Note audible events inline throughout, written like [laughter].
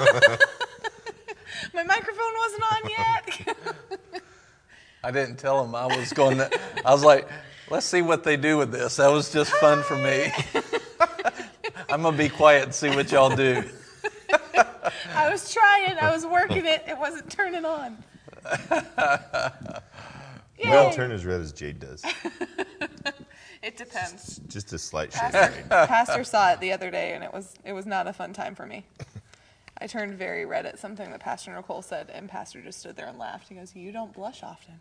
[laughs] My microphone wasn't on yet. [laughs] I didn't tell them I was going to. I was like, let's see what they do with this. That was just fun for me. [laughs] I'm going to be quiet and see what y'all do. I was trying. I was working it. It wasn't turning on. We don't turn as red as Jade does. It depends. Just a slight shade. Pastor, Pastor saw it the other day, and it was it was not a fun time for me. I turned very red at something that Pastor Nicole said, and Pastor just stood there and laughed. He goes, "You don't blush often."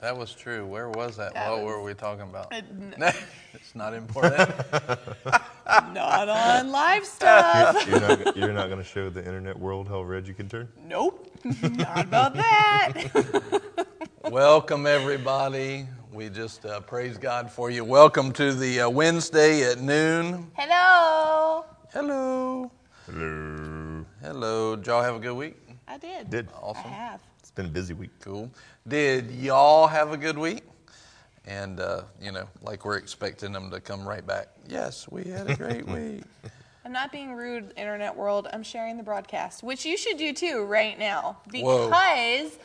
That was true. Where was that? That what was- were we talking about? It- [laughs] it's not important. [laughs] Not on live [laughs] stuff. You're not, you're not going to show the internet world how red you can turn? nope, not about that. Welcome, everybody. We just uh, praise God for you. Welcome to the uh, Wednesday at noon. Hello. Hello. Hello. Hello. Did y'all have a good week? I did. Did. Awesome. I have. It's been a busy week. Cool. Did y'all have a good week? And, uh, you know, like we're expecting them to come right back. Yes, we had a great [laughs] week. I'm not being rude, internet world. I'm sharing the broadcast, which you should do too right now Whoa. because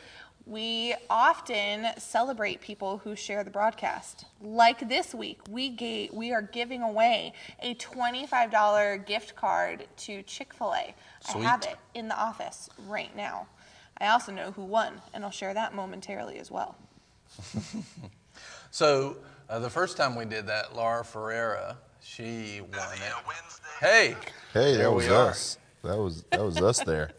we often celebrate people who share the broadcast. Like this week, we gave, we are giving away a $25 gift card to Chick-fil-A. I have it in the office right now. I also know who won, and I'll share that momentarily as well. [laughs] So, uh, the first time we did that, Laura Ferreira, she won it. Hey. Hey, There that we was are. us. That was that was us there.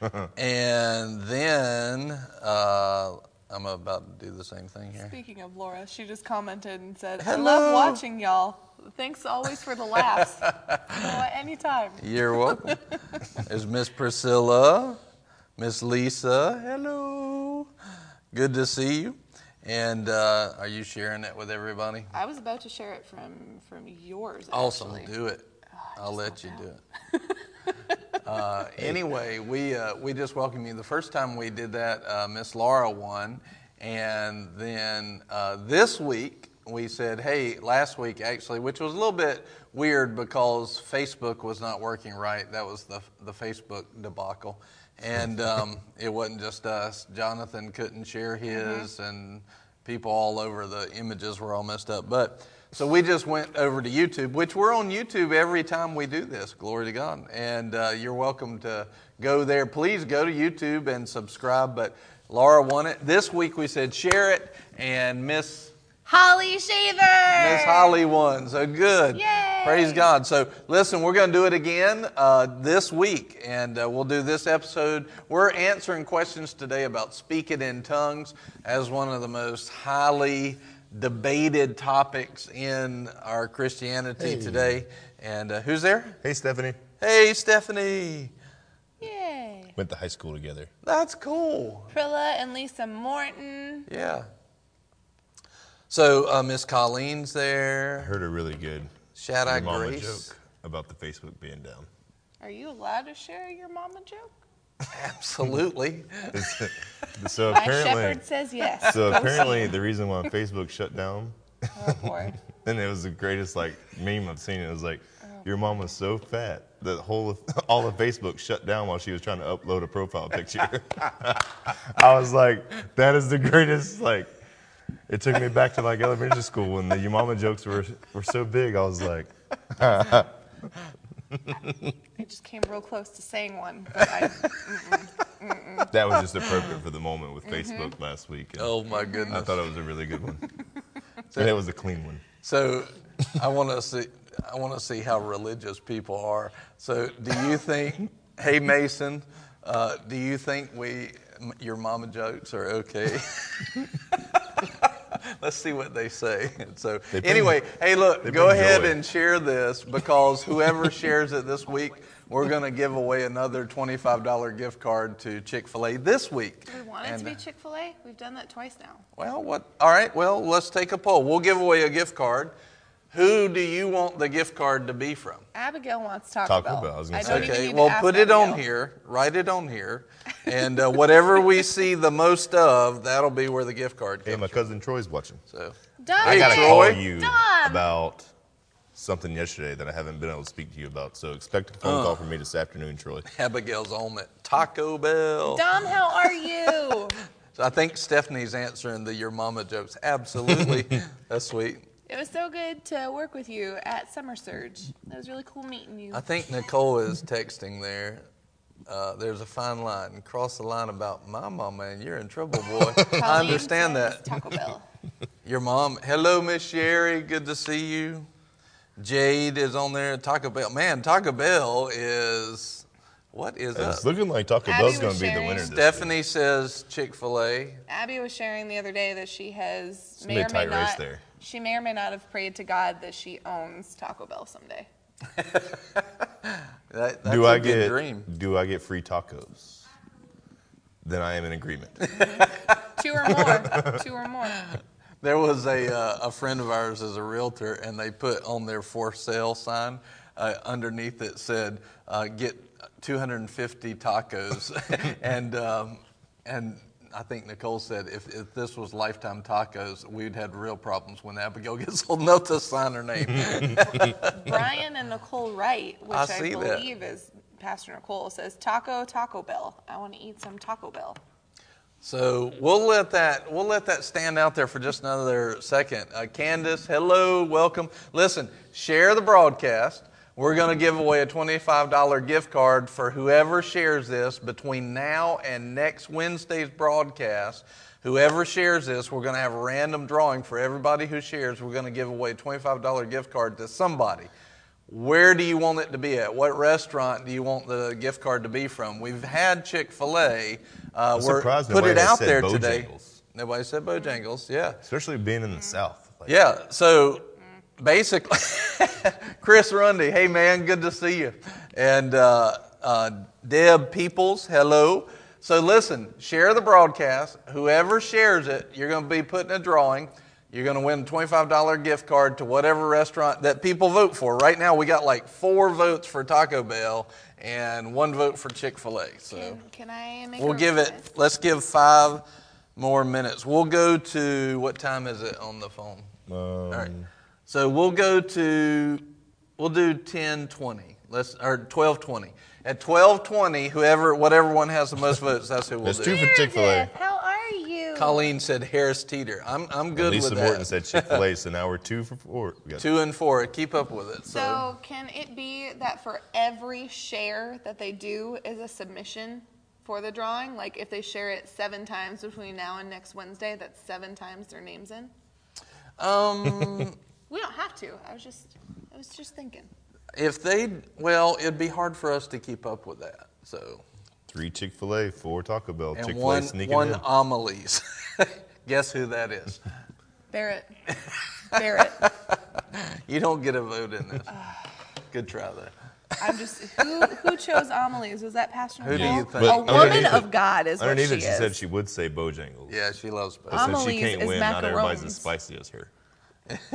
[laughs] And then uh, I'm about to do the same thing here. Speaking of Laura, she just commented and said, I love watching y'all. Thanks always for the laughs. [laughs] know? Anytime. You're welcome. [laughs] There's Miss Priscilla, Miss Lisa. Hello. Good to see you. And uh, are you sharing it with everybody? I was about to share it from from yours. Awesome. actually. Do it. I I'll let you do it. [laughs] uh, anyway, we uh, we just welcome you. The first time we did that, uh, Miss Laura won, and then uh, this week we said, hey, last week actually, which was a little bit weird because Facebook was not working right. That was the the Facebook debacle, and um, it wasn't just us. Jonathan couldn't share his, and people all over the images were all messed up, but. So we just went over to YouTube, which we're on YouTube every time we do this. Glory to God. And uh, you're welcome to go there. Please go to YouTube and subscribe. But Laura won it. This week we said share it, and Miss Holly Shaver. Miss Holly won. So good. Yay. Praise God. So listen, we're going to do it again uh, this week, and uh, we'll do this episode. We're answering questions today about speaking in tongues as one of the most highly debated topics in our Christianity Hey. today. And uh, who's there? Hey, Stephanie. Hey, Stephanie. Yay. Went to high school together. That's cool. Prilla and Lisa Morton. Yeah. So uh, Miss Colleen's I there. heard a really good Shaddai mama Grace. joke about the Facebook being down. Are you allowed to share your mama joke? Absolutely. [laughs] so My apparently, shepherd says yes. so Go apparently, the reason why Facebook shut down, see. Oh boy. [laughs] and it was the greatest like meme I've seen. It was like, Oh. your mom was so fat that whole of, [laughs] all of Facebook shut down while she was trying to upload a profile picture. I was like, that is the greatest like. It took me back to like elementary school when the your mama jokes were were so big. I was like, [laughs] I just came real close to saying one, but I, [laughs] that was just appropriate for the moment with Mm-hmm. Facebook last week. and Oh my goodness. I goodness. thought it was a really good one. [laughs] and it was a clean one. So I want to see I want to see how religious people are. So do you think hey Mason, uh, do you think we m- your mama jokes are okay? [laughs] [laughs] Let's see what they say. [laughs] So They bring- anyway, hey look, go ahead joy. and share this because whoever shares it this week, we're going to give away another $25 gift card to Chick-fil-A this week. do we want it And, to be uh, Chick Fil A? We've done that twice now. well, what? All right. Well, let's take a poll. We'll give away a gift card. Who do you want the gift card to be from? Abigail wants Taco, Bell. Taco Bell. Bell, I was gonna say. Okay. Well, put it on here. Write it on here, and uh, whatever we see the most of, that'll be where the gift card Hey, comes my from. cousin Troy's watching. So Done I gotta call you Done. about something yesterday that I haven't been able to speak to you about. So expect a phone call from me this afternoon, Troy. Abigail's on it. Taco Bell. Dom, how are you? [laughs] So I think Stephanie's answering the your mama jokes. Absolutely. [laughs] That's sweet. It was so good to work with you at Summer Surge. It was really cool meeting you. I think Nicole is texting there. Uh, there's a fine line. Cross the line about my mama, and you're in trouble, boy. [laughs] I understand that. Taco Bell. [laughs] Your mom. Hello, Miss Sherry. Good to see you. Jade is on there. Taco Bell. Man, Taco Bell is. What is And it's up? looking like Taco Abby Bell's going to be the sharing- winner this week. Stephanie says Chick fil A. Abby was sharing the other day that she has It's may gonna or may tight race not. there. She may or may not have prayed to God that she owns Taco Bell someday. [laughs] That, that's Do a I good get dream. do I get free tacos? Then I am in agreement. Two or more. Two or more. [laughs] There was a, uh, a friend of ours as a realtor, and they put on their for sale sign uh, underneath it said, uh, "Get 250 tacos," [laughs] and um, and I think Nicole said if, if this was Lifetime Tacos, we'd had real problems when Abigail [laughs] gets old enough to sign her name. [laughs] Brian and Nicole Wright, which I I, see that. believe is Pastor Nicole, says Taco Taco Bell. I want to eat some Taco Bell. So we'll let that we'll let that stand out there for just another second. Uh, Candace, hello, welcome. Listen, share the broadcast. We're going to give away a $25 gift card for whoever shares this between now and next Wednesday's broadcast. Whoever shares this, we're going to have a random drawing for everybody who shares. We're going to give away a $25 gift card to somebody. Where do you want it to be at? What restaurant do you want the gift card to be from? We've had Chick Fil A. Uh, we're- put it out there today. Bojangles. Nobody said Bojangles. Yeah, Especially being in the South. Like, yeah. So basically, [laughs] Chris Rundy, hey man, good to see you, and uh, uh, Deb Peoples, hello. So listen, share the broadcast. Whoever shares it, you're going to be put in a drawing. You're going to win a $25 gift card to whatever restaurant that people vote for. Right now, we got like four votes for Taco Bell and one vote for Chick Fil A. So. Can, can I make We'll a give it, let's give five more minutes. We'll go to, what time is it on the phone? All right. So we'll go to, we'll do 1020, let's, or 1220. At 1220, whoever, whatever one has the most votes, that's who we'll There's do. two for Chick-fil-A. Meredith, how are you? Colleen said Harris Teeter. I'm, I'm good Lisa with Morton that. said Chick Fil A, [laughs] so now we're two for four. We got Two and four, keep up with it. So, So can it be that for every share that they do is a submission for the drawing? Like if they share it seven times between now and next Wednesday, that's seven times their names in? um, We don't have to. I was just, I was just thinking. if they, well, it'd be hard for us to keep up with that. So, three Chick Fil A, four Taco Bell. and Chick Fil A one, sneaking one in. Amelie's. [laughs] Guess who that is? Barrett. [laughs] Barrett. You don't get a vote in this. Good try though. I'm just who who chose Amelie's? Was that Pastor Who do Nicole? you think? A But woman underneath of God is what Underneath she it, she is. said she would say Bojangles. Yeah, she loves But both. since Amelie's she can't is win, not everybody's macarons. as spicy as her.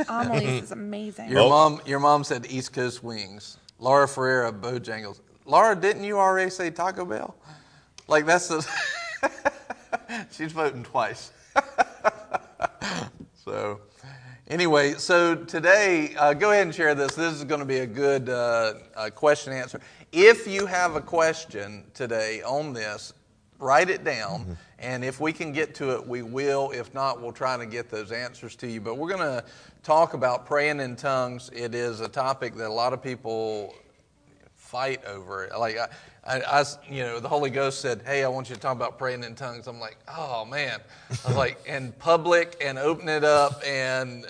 Amelie's [laughs] is amazing. Your Oh. mom, your mom said East Coast wings. Laura Ferreira, Bojangles. Laura, didn't you already say Taco Bell? Like that's the. [laughs] She's voting twice. [laughs] so, anyway, so today, uh, go ahead and share this. This is going to be a good uh, uh, question answer. If you have a question today on this, write it down, mm-hmm. and if we can get to it, we will. If not, we'll try to get those answers to you. But we're going to talk about praying in tongues. It is a topic that a lot of people fight over. Like I, you know, the Holy Ghost said, "Hey, I want you to talk about praying in tongues." I'm like, "Oh man!" I was like, [laughs] "In public and open it up and."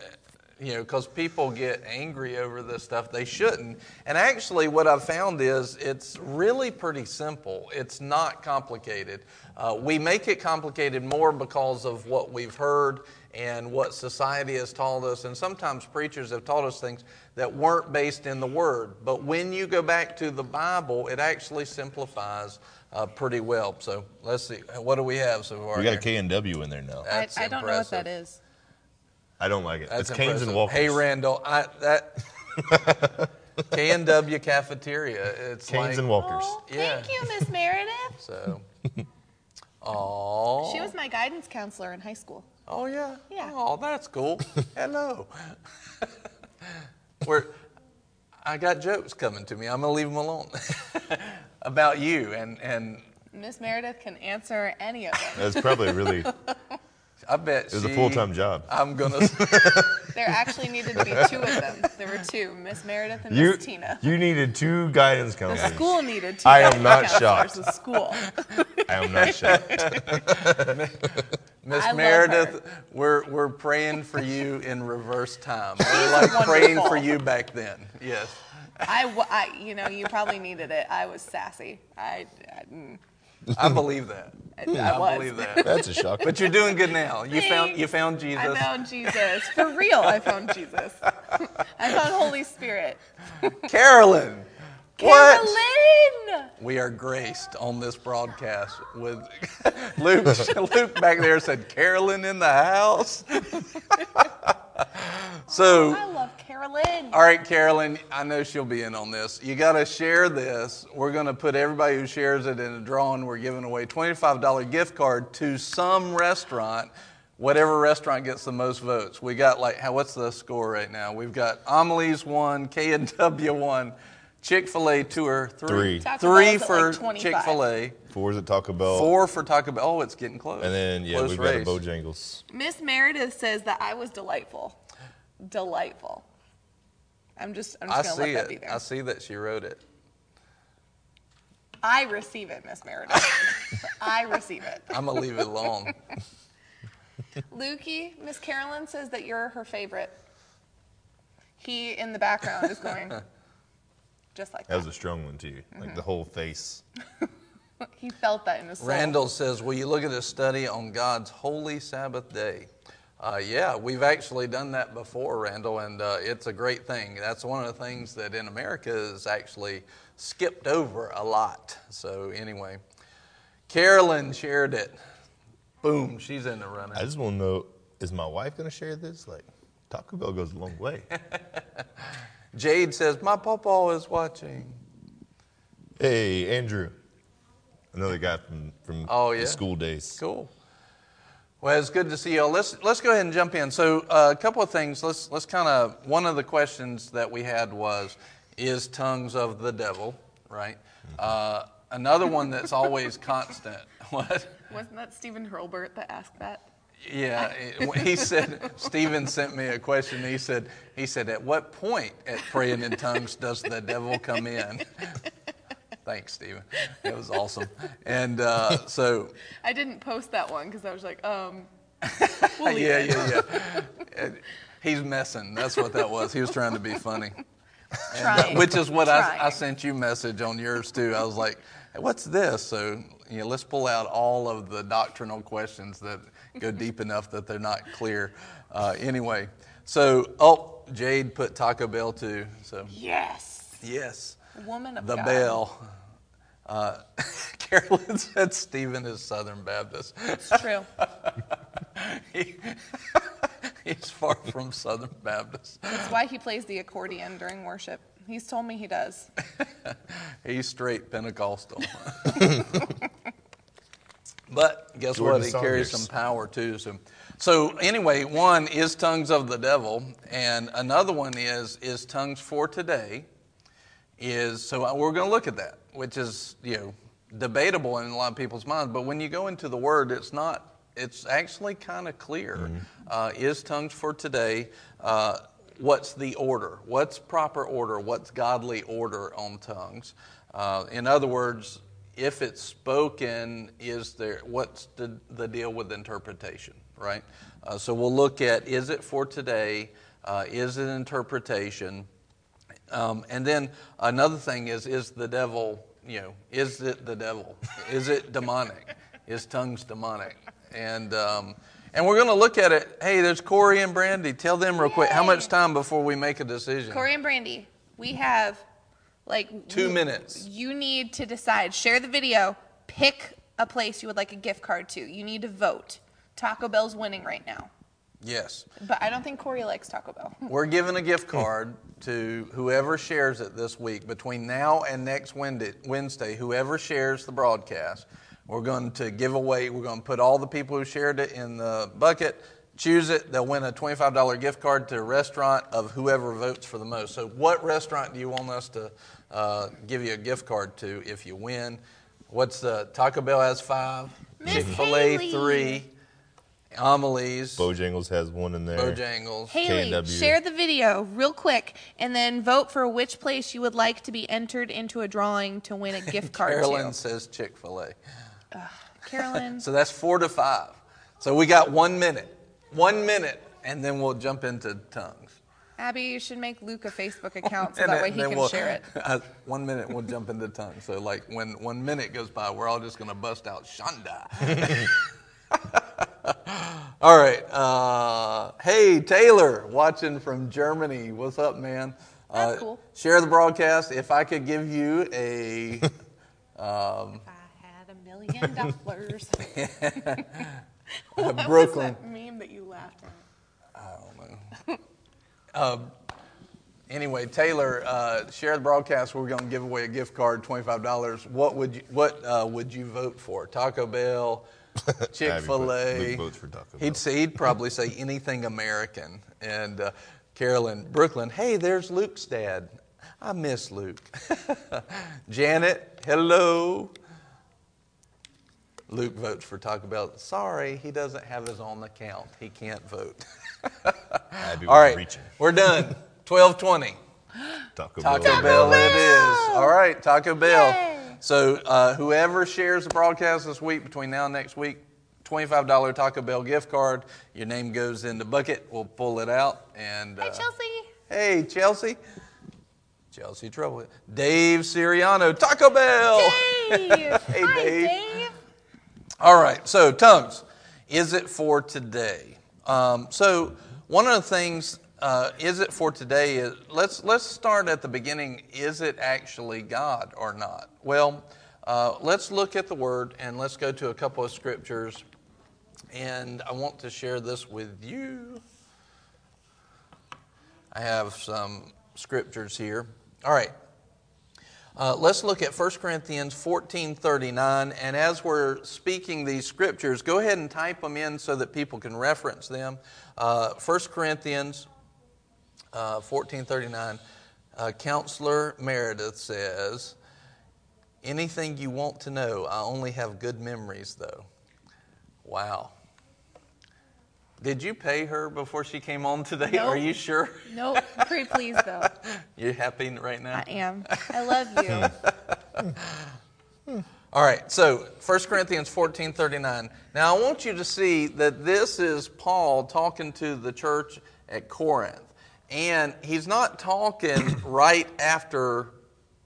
You know, because people get angry over this stuff. They shouldn't. And actually, what I've found is it's really pretty simple. It's not complicated. Uh, we make it complicated more because of what we've heard and what society has taught us. And sometimes preachers have taught us things that weren't based in the Word. But when you go back to the Bible, it actually simplifies uh, pretty well. So let's see. What do we have so far? We got a here? K and W in there now. I, That's I don't know what that impressive. is. I don't like it. That's it's Canes and impressive. Walkers. Hey, Randall, I, that [laughs] K and W cafeteria. It's Canes like, and Walkers. Oh, Yeah. thank you, Miss Meredith. [laughs] So, oh, She was my guidance counselor in high school. Oh yeah. Yeah. Oh, that's cool. [laughs] Hello. We're I got jokes coming to me. I'm gonna leave them alone about you, and and Miss Meredith can answer any of them. That's probably really. It I bet it was a full time job. I'm gonna. [laughs] There actually needed to be two of them. There were two, Miss Meredith and You Miss Tina. you needed two guidance counselors. The counselors. school needed two I am not counselors, shocked. The school. I am not shocked. [laughs] Miss Meredith, we're we're praying for you in reverse time. We're like praying for you back then. Yes. I, I, you know, you probably needed it. I was sassy. I, I, mm, [laughs] I believe that. I, I I believe that. [laughs] That's a shock. But you're doing good now. You found you found Jesus. I found Jesus. For real, I found Jesus. [laughs] I found Holy Spirit. Carolyn. What? Carolyn! We are graced on this broadcast with Luke. Luke back there said, "Carolyn in the house." [laughs] so, oh, I love Carolyn. all right, Carolyn, I know she'll be in on this. You got to share this. We're going to put everybody who shares it in a drawing. We're giving away $25 gift card to some restaurant, whatever restaurant gets the most votes. We got like, how, what's the score right now? We've got Amelie's one, K and W one, Chick Fil A two or three. Three. Taco Three Bell's at, for like, 25. Chick Four is at Taco Bell. four for Taco Bell. Oh, it's getting close. And then yeah, Close we've race. got a Bojangles. Miss Meredith says that I was delightful. Delightful. I'm just, I'm I just gonna see let that be it. there. I see that she wrote it. I receive it, Miss Meredith. [laughs] I receive it. I'm gonna leave it alone. [laughs] Lukey, Miss Carolyn says that you're her favorite. He in the background is going [laughs] just like That that. was a strong one too. Mm-hmm. Like the whole face. [laughs] He felt that in his soul. Randall says, Will you look at a study on God's holy Sabbath day? Uh, yeah, we've actually done that before, Randall, and uh, it's a great thing. That's one of the things that in America is actually skipped over a lot. So, anyway, Carolyn shared it. Boom, she's in the running. I just want to know: Is my wife gonna share this? Like, Taco Bell goes a long way. [laughs] Jade says, My papa is watching. hey, Andrew, another guy from from Oh, the school days. Cool. Well, it's good to see y'all. Let's let's go ahead and jump in. So, uh, a couple of things. Let's let's kind of. One of the questions that we had was, "Is tongues of the devil?" Right. Uh, another one that's always constant. [laughs] What? Wasn't that Stephen Hurlbert that asked that? Yeah, he said. Stephen sent me a question. He said. He said, "At what point at praying in tongues does the devil come in?" [laughs] Thanks, Stephen. It was awesome. And uh, so, I didn't post that one because I was like, um, [laughs] we'll leave yeah, yeah, yeah. He's messing. That's what that was. He was trying to be funny. And, uh, which is what I, I sent you message on yours too. I was like, hey, what's this? So, you know, let's pull out all of the doctrinal questions that go [laughs] deep enough that they're not clear. Uh, anyway, so, oh, Jade put Taco Bell too. So, Yes. yes, Woman of the God. bell. Uh, [laughs] Carolyn said Stephen is Southern Baptist. It's true. [laughs] He, [laughs] he's far from Southern Baptist. That's why he plays the accordion during worship. He's told me he does. He's straight Pentecostal. but guess Jordan what? He carries some power too. So, so anyway, one is tongues of the devil, and another one is is tongues for today. Is so we're going to look at that, which is you know debatable in a lot of people's minds. But when you go into the word, it's not. It's actually kind of clear. Uh, is tongues for today? Uh, what's the order? What's proper order? What's godly order on tongues? Uh, in other words, if it's spoken, is there what's the, the deal with interpretation, right? Uh, so we'll look at is it for today? Uh, is it interpretation? Um, and then another thing is is the devil, you know, is it the devil? is it demonic? Is tongues demonic? And um, and we're going to look at it. Hey, there's Corey and Brandy. Tell them real quick how much time before we make a decision. Corey and Brandy, we have like Two we- minutes. You need to decide. Share the video. Pick a place you would like a gift card to. You need to vote. Taco Bell's winning right now, Yes. but I don't think Corey likes Taco Bell. [laughs] We're giving a gift card to whoever shares it this week. Between now and next Wednesday, whoever shares the broadcast, we're going to give away, we're going to put all the people who shared it in the bucket, choose it, they'll win a $25 gift card to a restaurant of whoever votes for the most. So, what restaurant do you want us to uh, give you a gift card to if you win? What's the Taco Bell has five, Chick Fil A three, Amelie's, Bojangles has one in there. Bojangles. Haley, K&W. share the video real quick and then vote for which place you would like to be entered into a drawing to win a gift card Carolyn to. says Chick Fil A. Carolyn, [laughs] So that's four to five. So we got one minute, one minute, and then we'll jump into tongues. Abby, you should make Luke a Facebook account so And that way he can we'll- share it. [laughs] uh, one minute, we'll jump into tongues. So like when one minute goes by, we're all just going to bust out Shanda. [laughs] all right. Uh, hey, Taylor, watching from Germany. What's up, man? Uh, That's cool. Share the broadcast. If I could give you a [laughs] If I had a million [laughs] dollars. [laughs] What Brooklyn. was that meme that you laughed at? Anyway, Taylor, uh, share the broadcast. We're going to give away a gift card, twenty-five dollars. What would you What uh, would you vote for? Taco Bell, Chick Fil A. Luke votes for Taco Bell. He'd say he'd probably say anything American. And uh, Carolyn, Brooklyn. Hey, there's Luke's dad. I miss Luke. [laughs] Janet, hello. Luke votes for Taco Bell. Sorry, he doesn't have his own account. He can't vote. Abby [laughs] All reaching. we're done. [laughs] Twelve twenty. Taco, Taco Bell. Bell, it is. All right, Taco Bell. Yay. So uh, whoever shares the broadcast this week between now and next week, $25 Taco Bell gift card. Your name goes in the bucket. We'll pull it out. And uh, Chelsea. Hey, Chelsea. Chelsea Trouble. Dave Siriano, Taco Bell. Dave. [laughs] Hey, Hi, Dave. Dave. All right, so tongues. Is it for today? Um, so one of the things, uh, is it for today? Let's let's start at the beginning. Is it actually God or not? Well, uh, let's look at the word and let's go to a couple of scriptures. And I want to share this with you. I have some scriptures here. All right. Uh, let's look at 1 Corinthians 14:39 and as we're speaking these scriptures go ahead and type them in so that people can reference them. Uh, 1 Corinthians uh, 14:39 uh, Counselor Meredith says anything you want to know I only have good memories though. Wow. Did you pay her before she came on today? Nope. Are you sure? Nope. I'm pretty pleased though. [laughs] You happy right now? I am. I love you. [laughs] All right, so 1 Corinthians 14 39. Now, I want you to see that this is Paul talking to the church at Corinth. And he's not talking [coughs] right after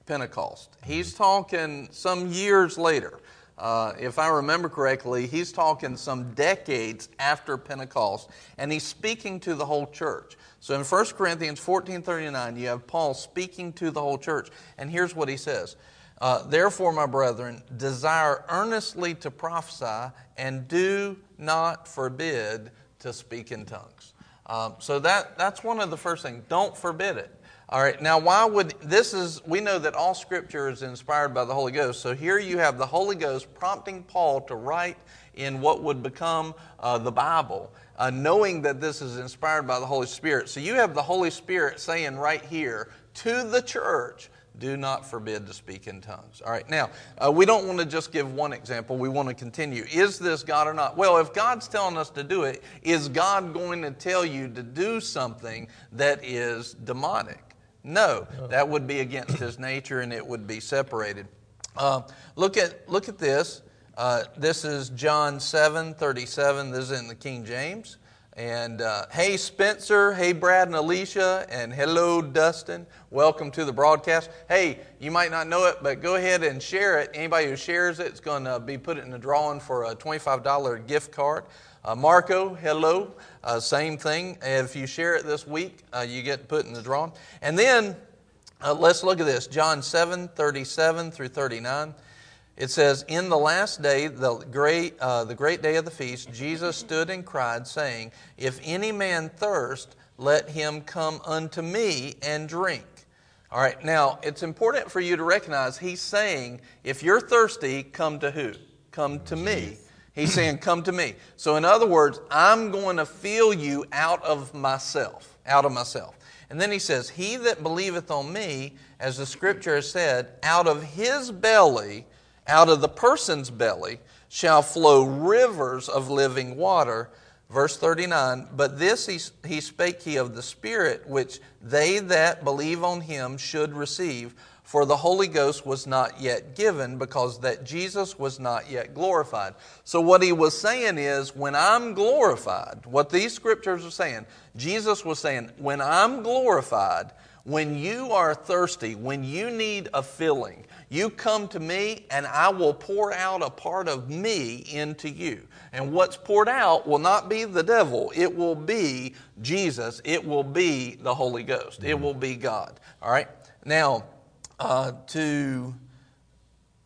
Pentecost, he's talking some years later. Uh, if I remember correctly, he's talking some decades after Pentecost, and he's speaking to the whole church. So in 1 Corinthians 14 39, you have Paul speaking to the whole church, and here's what he says. Uh, Therefore, my brethren, desire earnestly to prophesy and do not forbid to speak in tongues. Um, so that, that's one of the first things. Don't forbid it. All right, now why would this is, we know that all scripture is inspired by the Holy Ghost. So here you have the Holy Ghost prompting Paul to write in what would become uh, the Bible, uh, knowing that this is inspired by the Holy Spirit. So you have the Holy Spirit saying right here to the church, do not forbid to speak in tongues. All right, now, uh, we don't want to just give one example. We want to continue. Is this God or not? Well, if God's telling us to do it, is God going to tell you to do something that is demonic? No, that would be against his nature and it would be separated. Uh, look, at, look at this. Uh, this is John 7 37. This is in the King James. And uh, hey, Spencer. Hey, Brad and Alicia. And hello, Dustin. Welcome to the broadcast. Hey, you might not know it, but go ahead and share it. Anybody who shares it is going to be put in the drawing for a $25 gift card. Uh, Marco, hello. Uh, same thing. If you share it this week, uh, you get put in the drawing. And then uh, let's look at this John 7 37 through 39. It says, In the last day, the great, uh, the great day of the feast, Jesus stood and cried, saying, If any man thirst, let him come unto me and drink. All right, now it's important for you to recognize he's saying, If you're thirsty, come to who? Come to me. He's saying, Come to me. So, in other words, I'm going to fill you out of myself, out of myself. And then he says, He that believeth on me, as the scripture has said, out of his belly, out of the person's belly, shall flow rivers of living water. Verse 39 But this he, he spake he of the Spirit, which they that believe on him should receive. For the Holy Ghost was not yet given, because that Jesus was not yet glorified. So, what he was saying is, when I'm glorified, what these scriptures are saying, Jesus was saying, when I'm glorified, when you are thirsty, when you need a filling, you come to me and I will pour out a part of me into you. And what's poured out will not be the devil, it will be Jesus, it will be the Holy Ghost, it will be God. All right? Now, uh, to,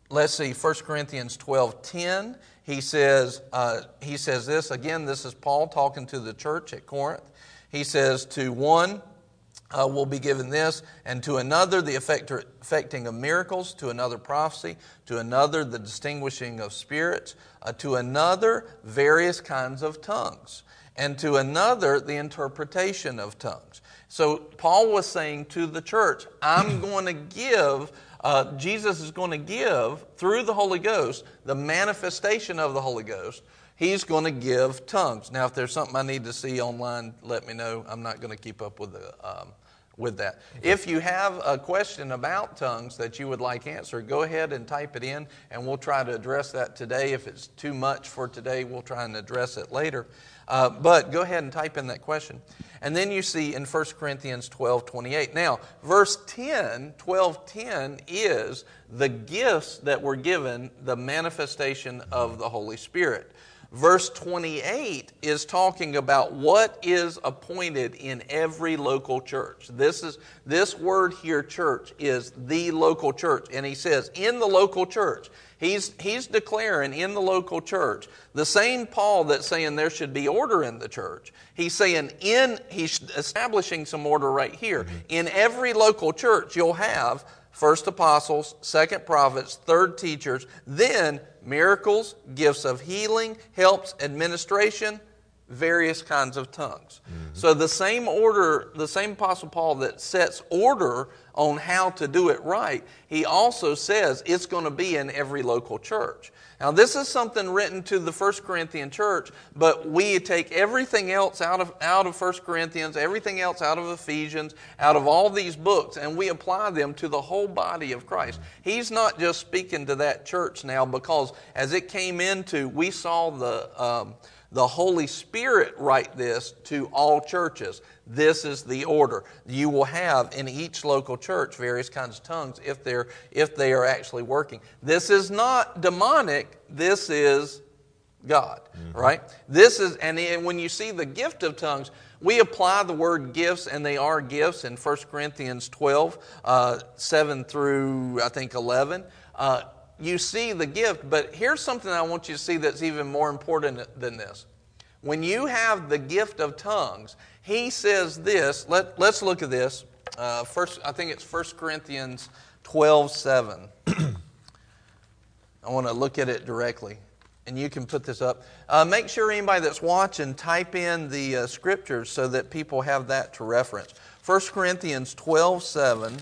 let's see, 1 Corinthians 12 10, he says, uh, he says this again, this is Paul talking to the church at Corinth. He says, To one, uh, will be given this, and to another the effecting of miracles, to another prophecy, to another the distinguishing of spirits, uh, to another various kinds of tongues, and to another the interpretation of tongues. So Paul was saying to the church, I'm [clears throat] going to give, uh, Jesus is going to give through the Holy Ghost the manifestation of the Holy Ghost he's going to give tongues. Now, if there's something I need to see online, let me know. I'm not going to keep up with the. Um, with that. If you have a question about tongues that you would like answered, go ahead and type it in, and we'll try to address that today. If it's too much for today, we'll try and address it later. Uh, but go ahead and type in that question. And then you see in 1 Corinthians 12 28. Now, verse 10, 12 10 is the gifts that were given, the manifestation of the Holy Spirit. Verse 28 is talking about what is appointed in every local church. This is this word here church is the local church and he says in the local church. He's he's declaring in the local church the same Paul that's saying there should be order in the church. He's saying in he's establishing some order right here. Mm-hmm. In every local church you'll have first apostles, second prophets, third teachers, then miracles, gifts of healing, helps, administration, various kinds of tongues. Mm-hmm. So the same order, the same Apostle Paul that sets order on how to do it right, he also says it's going to be in every local church. Now, this is something written to the First Corinthian church, but we take everything else out of, out of First Corinthians, everything else out of Ephesians, out of all these books, and we apply them to the whole body of Christ. He's not just speaking to that church now because as it came into, we saw the. Um, the Holy Spirit write this to all churches. This is the order. You will have in each local church various kinds of tongues if they're if they are actually working. This is not demonic, this is God, mm-hmm. right? This is and when you see the gift of tongues, we apply the word gifts, and they are gifts in 1 Corinthians 12, uh, 7 through, I think, 11. Uh, you see the gift, but here's something I want you to see that's even more important than this. When you have the gift of tongues, he says this. Let, let's look at this. Uh, first, I think it's 1 Corinthians 12 7. I want to look at it directly. And you can put this up. Uh, make sure anybody that's watching type in the uh, scriptures so that people have that to reference. 1 Corinthians 12 7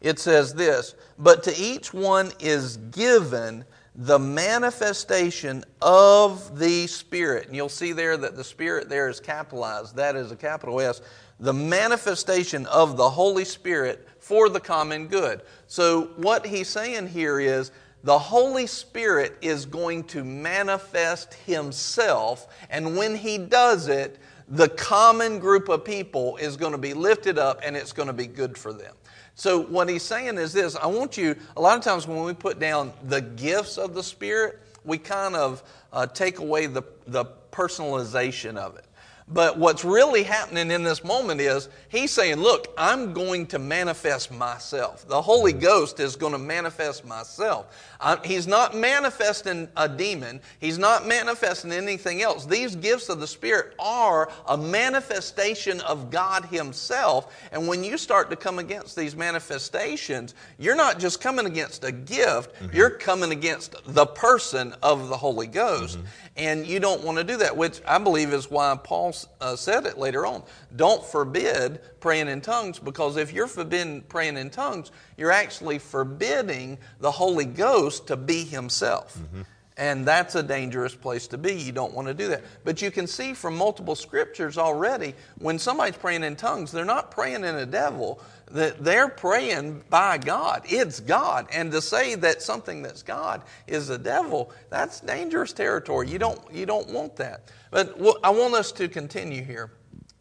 it says this But to each one is given the manifestation of the Spirit. And you'll see there that the Spirit there is capitalized. That is a capital S. The manifestation of the Holy Spirit for the common good. So, what he's saying here is the Holy Spirit is going to manifest Himself, and when He does it, the common group of people is going to be lifted up and it's going to be good for them. So, what he's saying is this I want you, a lot of times when we put down the gifts of the Spirit, we kind of uh, take away the, the personalization of it. But what's really happening in this moment is he's saying, Look, I'm going to manifest myself. The Holy Ghost is going to manifest myself. I'm, he's not manifesting a demon, he's not manifesting anything else. These gifts of the Spirit are a manifestation of God Himself. And when you start to come against these manifestations, you're not just coming against a gift, mm-hmm. you're coming against the person of the Holy Ghost. Mm-hmm. And you don't want to do that, which I believe is why Paul uh, said it later on. Don't forbid praying in tongues, because if you're forbidden praying in tongues, you're actually forbidding the Holy Ghost to be Himself. Mm-hmm. And that's a dangerous place to be. You don't want to do that. But you can see from multiple scriptures already when somebody's praying in tongues, they're not praying in a devil, that they're praying by God. It's God. And to say that something that's God is a devil, that's dangerous territory. You don't, you don't want that. But I want us to continue here.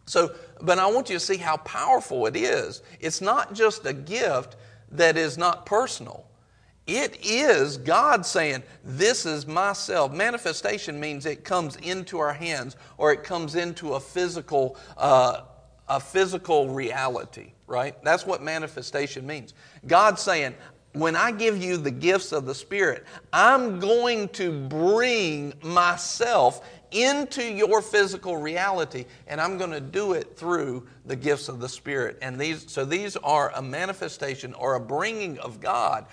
So, but I want you to see how powerful it is. It's not just a gift that is not personal. It is God saying, This is myself. Manifestation means it comes into our hands or it comes into a physical, uh, a physical reality, right? That's what manifestation means. God saying, when I give you the gifts of the Spirit, I'm going to bring myself into your physical reality, and I'm going to do it through the gifts of the Spirit. And these, so these are a manifestation or a bringing of God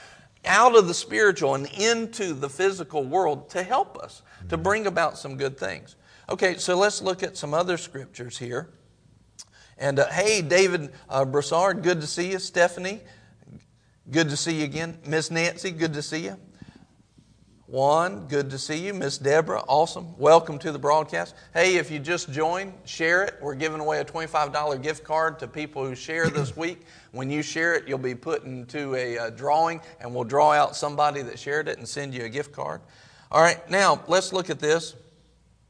out of the spiritual and into the physical world to help us, to bring about some good things. Okay, so let's look at some other scriptures here. And uh, hey, David uh, Broussard, good to see you. Stephanie, good to see you again. Miss Nancy, good to see you. Juan, good to see you. Miss Deborah, awesome. Welcome to the broadcast. Hey, if you just joined, share it. We're giving away a $25 gift card to people who share this [coughs] week. When you share it, you'll be put into a, a drawing, and we'll draw out somebody that shared it and send you a gift card. All right, now let's look at this.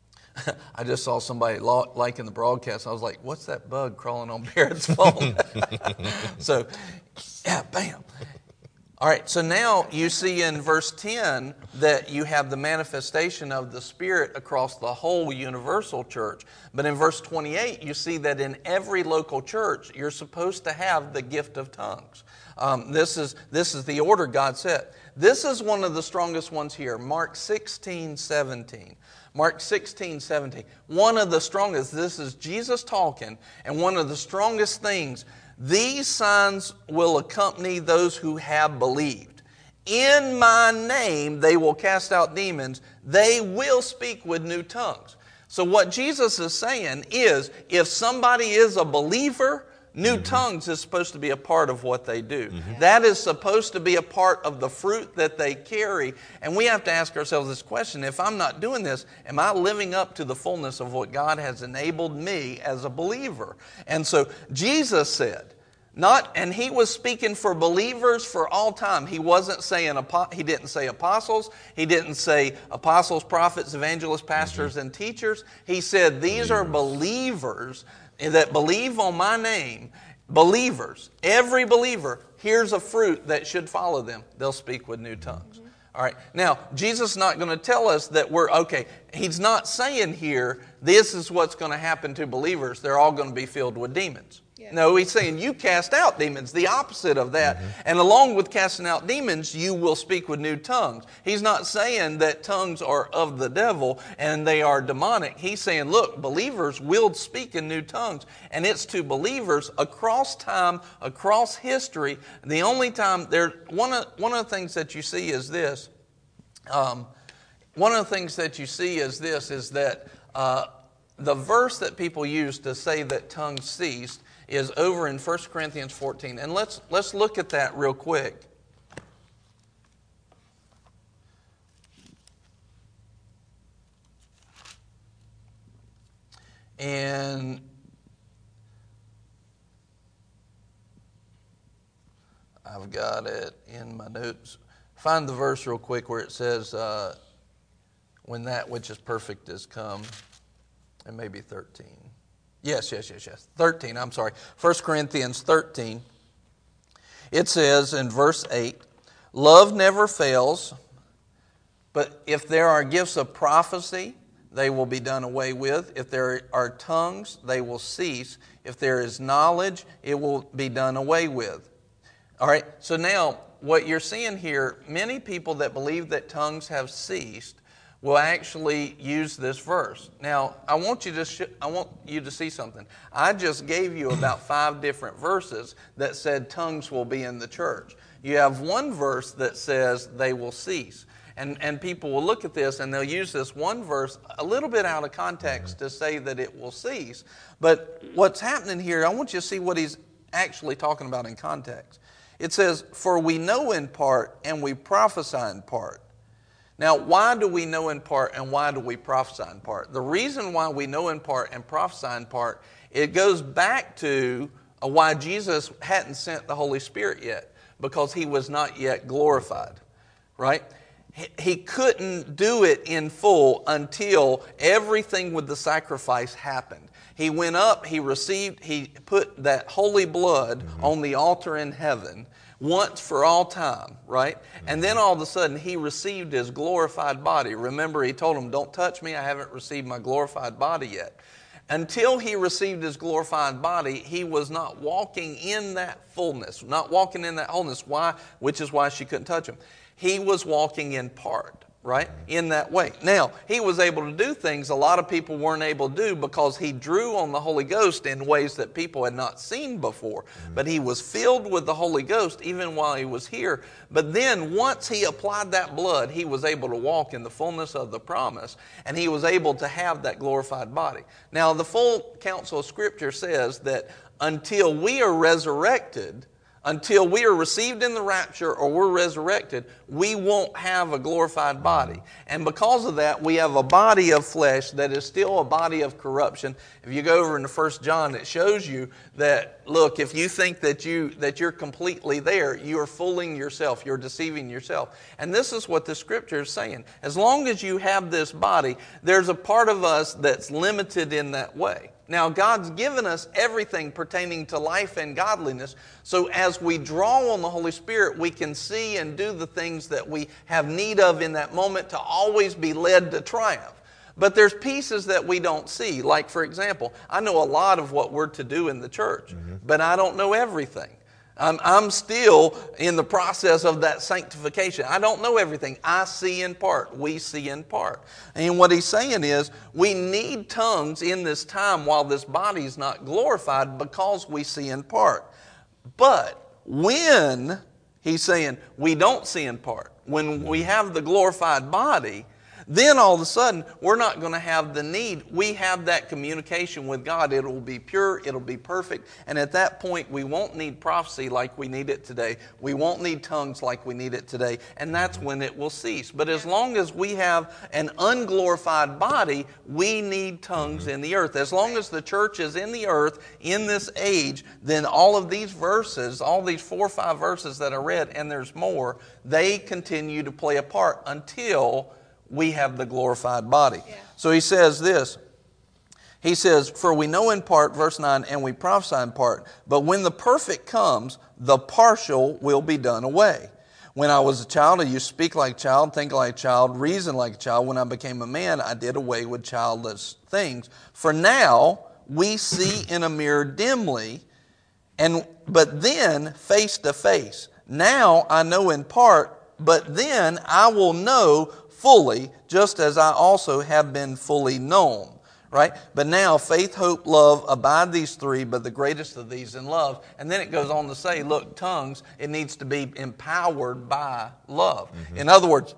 [laughs] I just saw somebody liking the broadcast. I was like, what's that bug crawling on Barrett's phone? [laughs] [laughs] so, yeah, bam. All right, so now you see in verse 10 that you have the manifestation of the Spirit across the whole universal church. But in verse 28, you see that in every local church, you're supposed to have the gift of tongues. Um, this, is, this is the order God set. This is one of the strongest ones here, Mark 16, 17. Mark 16, 17. One of the strongest, this is Jesus talking, and one of the strongest things these signs will accompany those who have believed. In my name they will cast out demons. They will speak with new tongues. So, what Jesus is saying is if somebody is a believer, New mm-hmm. tongues is supposed to be a part of what they do. Mm-hmm. That is supposed to be a part of the fruit that they carry. And we have to ask ourselves this question if I'm not doing this, am I living up to the fullness of what God has enabled me as a believer? And so Jesus said, not, and he was speaking for believers for all time. He wasn't saying, he didn't say apostles. He didn't say apostles, prophets, evangelists, pastors, mm-hmm. and teachers. He said, these are believers that believe on my name, believers, every believer, here's a fruit that should follow them. They'll speak with new tongues. Mm-hmm. All right. Now, Jesus is not going to tell us that we're, okay, he's not saying here, this is what's going to happen to believers. They're all going to be filled with demons. No, he's saying you cast out demons, the opposite of that. Mm-hmm. And along with casting out demons, you will speak with new tongues. He's not saying that tongues are of the devil and they are demonic. He's saying, look, believers will speak in new tongues. And it's to believers across time, across history. The only time there, one of, one of the things that you see is this. Um, one of the things that you see is this is that uh, the verse that people use to say that tongues ceased is over in 1 Corinthians 14. And let's, let's look at that real quick. And I've got it in my notes. Find the verse real quick where it says, uh, When that which is perfect is come, and maybe 13. Yes, yes, yes, yes. 13, I'm sorry. 1 Corinthians 13. It says in verse 8 Love never fails, but if there are gifts of prophecy, they will be done away with. If there are tongues, they will cease. If there is knowledge, it will be done away with. All right, so now what you're seeing here, many people that believe that tongues have ceased will actually use this verse. Now, I want you to sh- I want you to see something. I just gave you about 5 different verses that said tongues will be in the church. You have one verse that says they will cease. And, and people will look at this and they'll use this one verse a little bit out of context to say that it will cease. But what's happening here, I want you to see what he's actually talking about in context. It says, For we know in part and we prophesy in part. Now, why do we know in part and why do we prophesy in part? The reason why we know in part and prophesy in part, it goes back to uh, why Jesus hadn't sent the Holy Spirit yet, because he was not yet glorified, right? He couldn't do it in full until everything with the sacrifice happened. He went up, he received, he put that holy blood mm-hmm. on the altar in heaven once for all time, right? Mm-hmm. And then all of a sudden he received his glorified body. Remember, he told him, Don't touch me, I haven't received my glorified body yet. Until he received his glorified body, he was not walking in that fullness, not walking in that wholeness. Why? Which is why she couldn't touch him he was walking in part, right? In that way. Now, he was able to do things a lot of people weren't able to do because he drew on the Holy Ghost in ways that people had not seen before. Mm-hmm. But he was filled with the Holy Ghost even while he was here. But then, once he applied that blood, he was able to walk in the fullness of the promise and he was able to have that glorified body. Now, the full counsel of Scripture says that until we are resurrected, until we are received in the rapture or we're resurrected, we won't have a glorified body. And because of that, we have a body of flesh that is still a body of corruption. If you go over into 1 John, it shows you that, look, if you think that, you, that you're completely there, you are fooling yourself, you're deceiving yourself. And this is what the scripture is saying. As long as you have this body, there's a part of us that's limited in that way. Now, God's given us everything pertaining to life and godliness. So, as we draw on the Holy Spirit, we can see and do the things that we have need of in that moment to always be led to triumph. But there's pieces that we don't see. Like, for example, I know a lot of what we're to do in the church, mm-hmm. but I don't know everything. I'm, I'm still in the process of that sanctification. I don't know everything. I see in part. We see in part. And what he's saying is, we need tongues in this time while this body is not glorified because we see in part. But when he's saying we don't see in part, when we have the glorified body, then all of a sudden, we're not going to have the need. We have that communication with God. It will be pure, it'll be perfect. And at that point, we won't need prophecy like we need it today. We won't need tongues like we need it today. And that's when it will cease. But as long as we have an unglorified body, we need tongues in the earth. As long as the church is in the earth in this age, then all of these verses, all these four or five verses that I read, and there's more, they continue to play a part until we have the glorified body. Yeah. So he says this. He says, For we know in part, verse 9, and we prophesy in part, but when the perfect comes, the partial will be done away. When I was a child, I used to speak like a child, think like a child, reason like a child. When I became a man, I did away with childless things. For now, we see in a mirror dimly, and but then face to face. Now I know in part, but then I will know fully, just as I also have been fully known. Right? But now, faith, hope, love abide these three, but the greatest of these in love. And then it goes on to say, look, tongues, it needs to be empowered by love. Mm-hmm. In other words,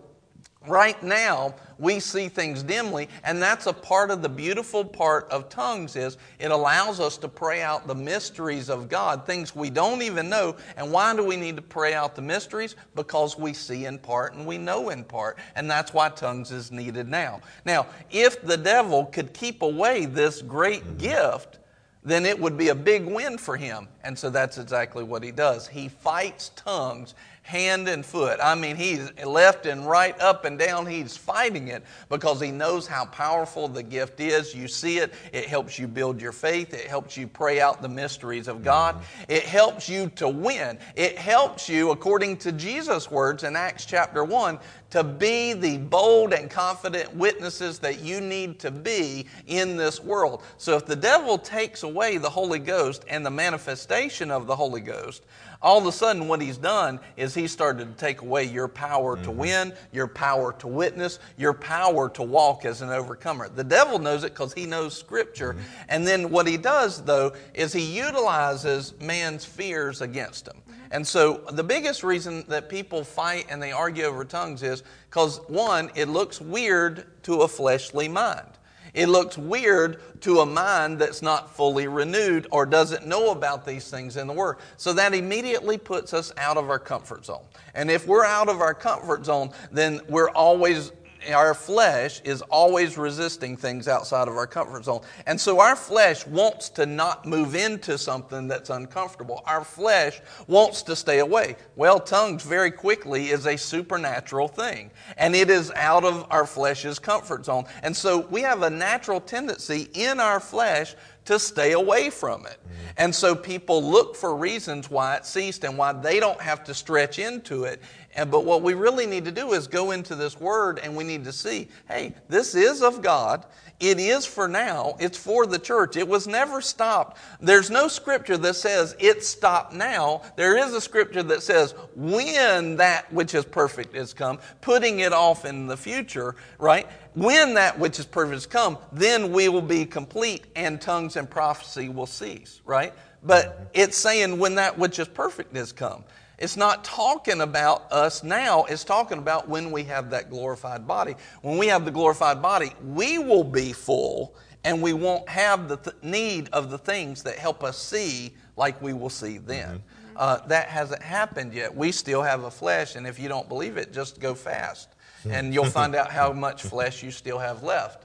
Right now, we see things dimly, and that's a part of the beautiful part of tongues is it allows us to pray out the mysteries of God, things we don't even know. And why do we need to pray out the mysteries? Because we see in part and we know in part, and that's why tongues is needed now. Now, if the devil could keep away this great mm-hmm. gift, then it would be a big win for him. And so that's exactly what he does. He fights tongues hand and foot. I mean, he's left and right, up and down. He's fighting it because he knows how powerful the gift is. You see it, it helps you build your faith, it helps you pray out the mysteries of God, mm-hmm. it helps you to win. It helps you, according to Jesus' words in Acts chapter 1, to be the bold and confident witnesses that you need to be in this world. So if the devil takes away the Holy Ghost and the manifestation of the Holy Ghost, all of a sudden what he's done is he started to take away your power to mm-hmm. win, your power to witness, your power to walk as an overcomer. The devil knows it because he knows scripture. Mm-hmm. And then what he does though is he utilizes man's fears against him. Mm-hmm. And so the biggest reason that people fight and they argue over tongues is because one, it looks weird to a fleshly mind. It looks weird to a mind that's not fully renewed or doesn't know about these things in the Word. So that immediately puts us out of our comfort zone. And if we're out of our comfort zone, then we're always our flesh is always resisting things outside of our comfort zone. And so our flesh wants to not move into something that's uncomfortable. Our flesh wants to stay away. Well, tongues very quickly is a supernatural thing, and it is out of our flesh's comfort zone. And so we have a natural tendency in our flesh to stay away from it. Mm-hmm. And so people look for reasons why it ceased and why they don't have to stretch into it. And, but what we really need to do is go into this word and we need to see hey, this is of God. It is for now. It's for the church. It was never stopped. There's no scripture that says it stopped now. There is a scripture that says when that which is perfect is come, putting it off in the future, right? When that which is perfect is come, then we will be complete and tongues and prophecy will cease, right? But mm-hmm. it's saying when that which is perfect is come. It's not talking about us now, it's talking about when we have that glorified body. When we have the glorified body, we will be full and we won't have the th- need of the things that help us see like we will see then. Mm-hmm. Uh, that hasn't happened yet. We still have a flesh, and if you don't believe it, just go fast and you'll find out how [laughs] much flesh you still have left.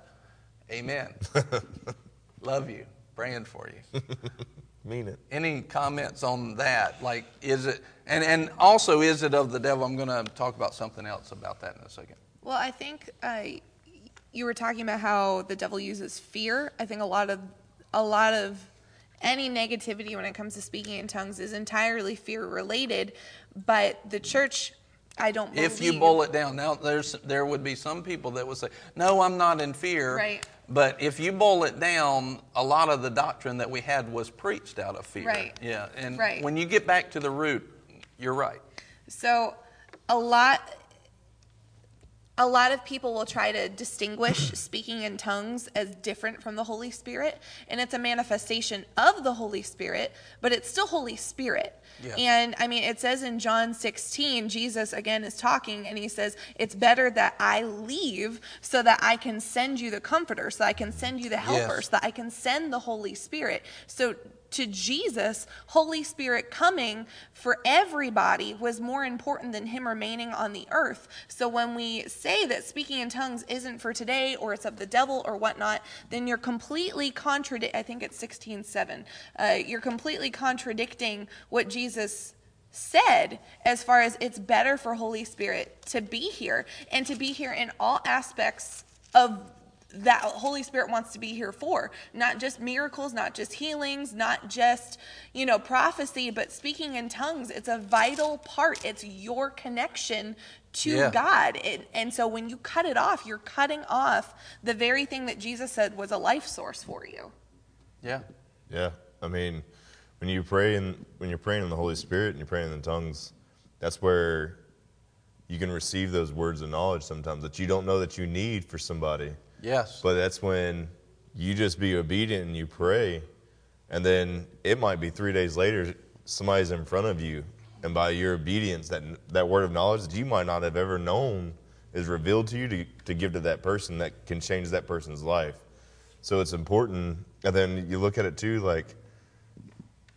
Amen. [laughs] Love you. Praying for you. [laughs] Mean it. Any comments on that? Like, is it, and, and also, is it of the devil? I'm going to talk about something else about that in a second. Well, I think uh, you were talking about how the devil uses fear. I think a lot of, a lot of any negativity when it comes to speaking in tongues is entirely fear related, but the church I don't believe. If you boil it down, now there's there would be some people that would say, "No, I'm not in fear." Right. But if you boil it down, a lot of the doctrine that we had was preached out of fear. Right. Yeah. And right. when you get back to the root, you're right. So, a lot a lot of people will try to distinguish [clears throat] speaking in tongues as different from the Holy Spirit, and it's a manifestation of the Holy Spirit, but it's still Holy Spirit. Yeah. And I mean, it says in John 16, Jesus again is talking, and he says, It's better that I leave so that I can send you the Comforter, so I can send you the Helper, yes. so that I can send the Holy Spirit. So to Jesus, Holy Spirit coming for everybody was more important than him remaining on the earth. So when we say that speaking in tongues isn't for today or it's of the devil or whatnot, then you're completely contradict. I think it's sixteen seven. Uh, you're completely contradicting what Jesus said as far as it's better for Holy Spirit to be here and to be here in all aspects of that Holy Spirit wants to be here for. Not just miracles, not just healings, not just, you know, prophecy, but speaking in tongues. It's a vital part. It's your connection to yeah. God. It, and so when you cut it off, you're cutting off the very thing that Jesus said was a life source for you. Yeah. Yeah. I mean, when you pray and when you're praying in the Holy Spirit and you're praying in tongues, that's where you can receive those words of knowledge sometimes that you don't know that you need for somebody. Yes. But that's when you just be obedient and you pray, and then it might be three days later, somebody's in front of you, and by your obedience, that that word of knowledge that you might not have ever known is revealed to you to, to give to that person that can change that person's life. So it's important. And then you look at it too, like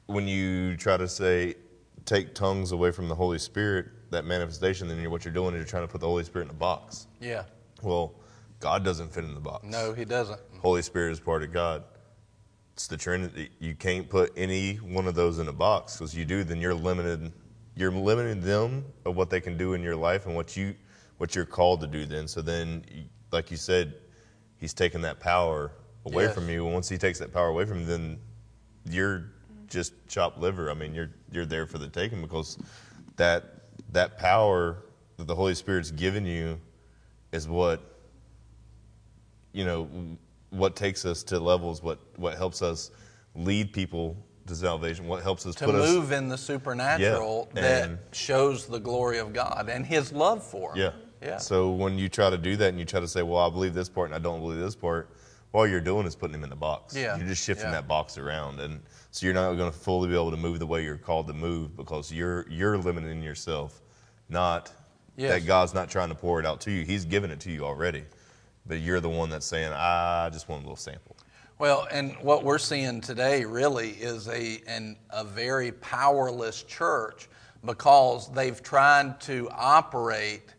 when you try to say, take tongues away from the Holy Spirit, that manifestation, then you're, what you're doing is you're trying to put the Holy Spirit in a box. Yeah. Well, God doesn't fit in the box. No, He doesn't. Holy Spirit is part of God. It's the Trinity. You can't put any one of those in a box because you do, then you're limited you're limiting them of what they can do in your life and what you what you're called to do then. So then, like you said, he's taking that power away Yes. from you. And once he takes that power away from you, then you're just chopped liver. I mean, you're you're there for the taking because that that power that the Holy Spirit's given you is what you know what takes us to levels. What what helps us lead people to salvation. What helps us to put us move in the supernatural Yeah, that and- shows the glory of God and His love for. 'em. Yeah. Yeah. So when you try to do that and you try to say, well, I believe this part and I don't believe this part, all you're doing is putting them in the box. Yeah. You're just shifting Yeah. that box around. And so you're not going to fully be able to move the way you're called to move because you're, you're limiting yourself, not Yes. that God's not trying to pour it out to you. He's given it to you already. But you're the one that's saying, I just want a little sample. Well, and what we're seeing today really is a an, a very powerless church because they've tried to operate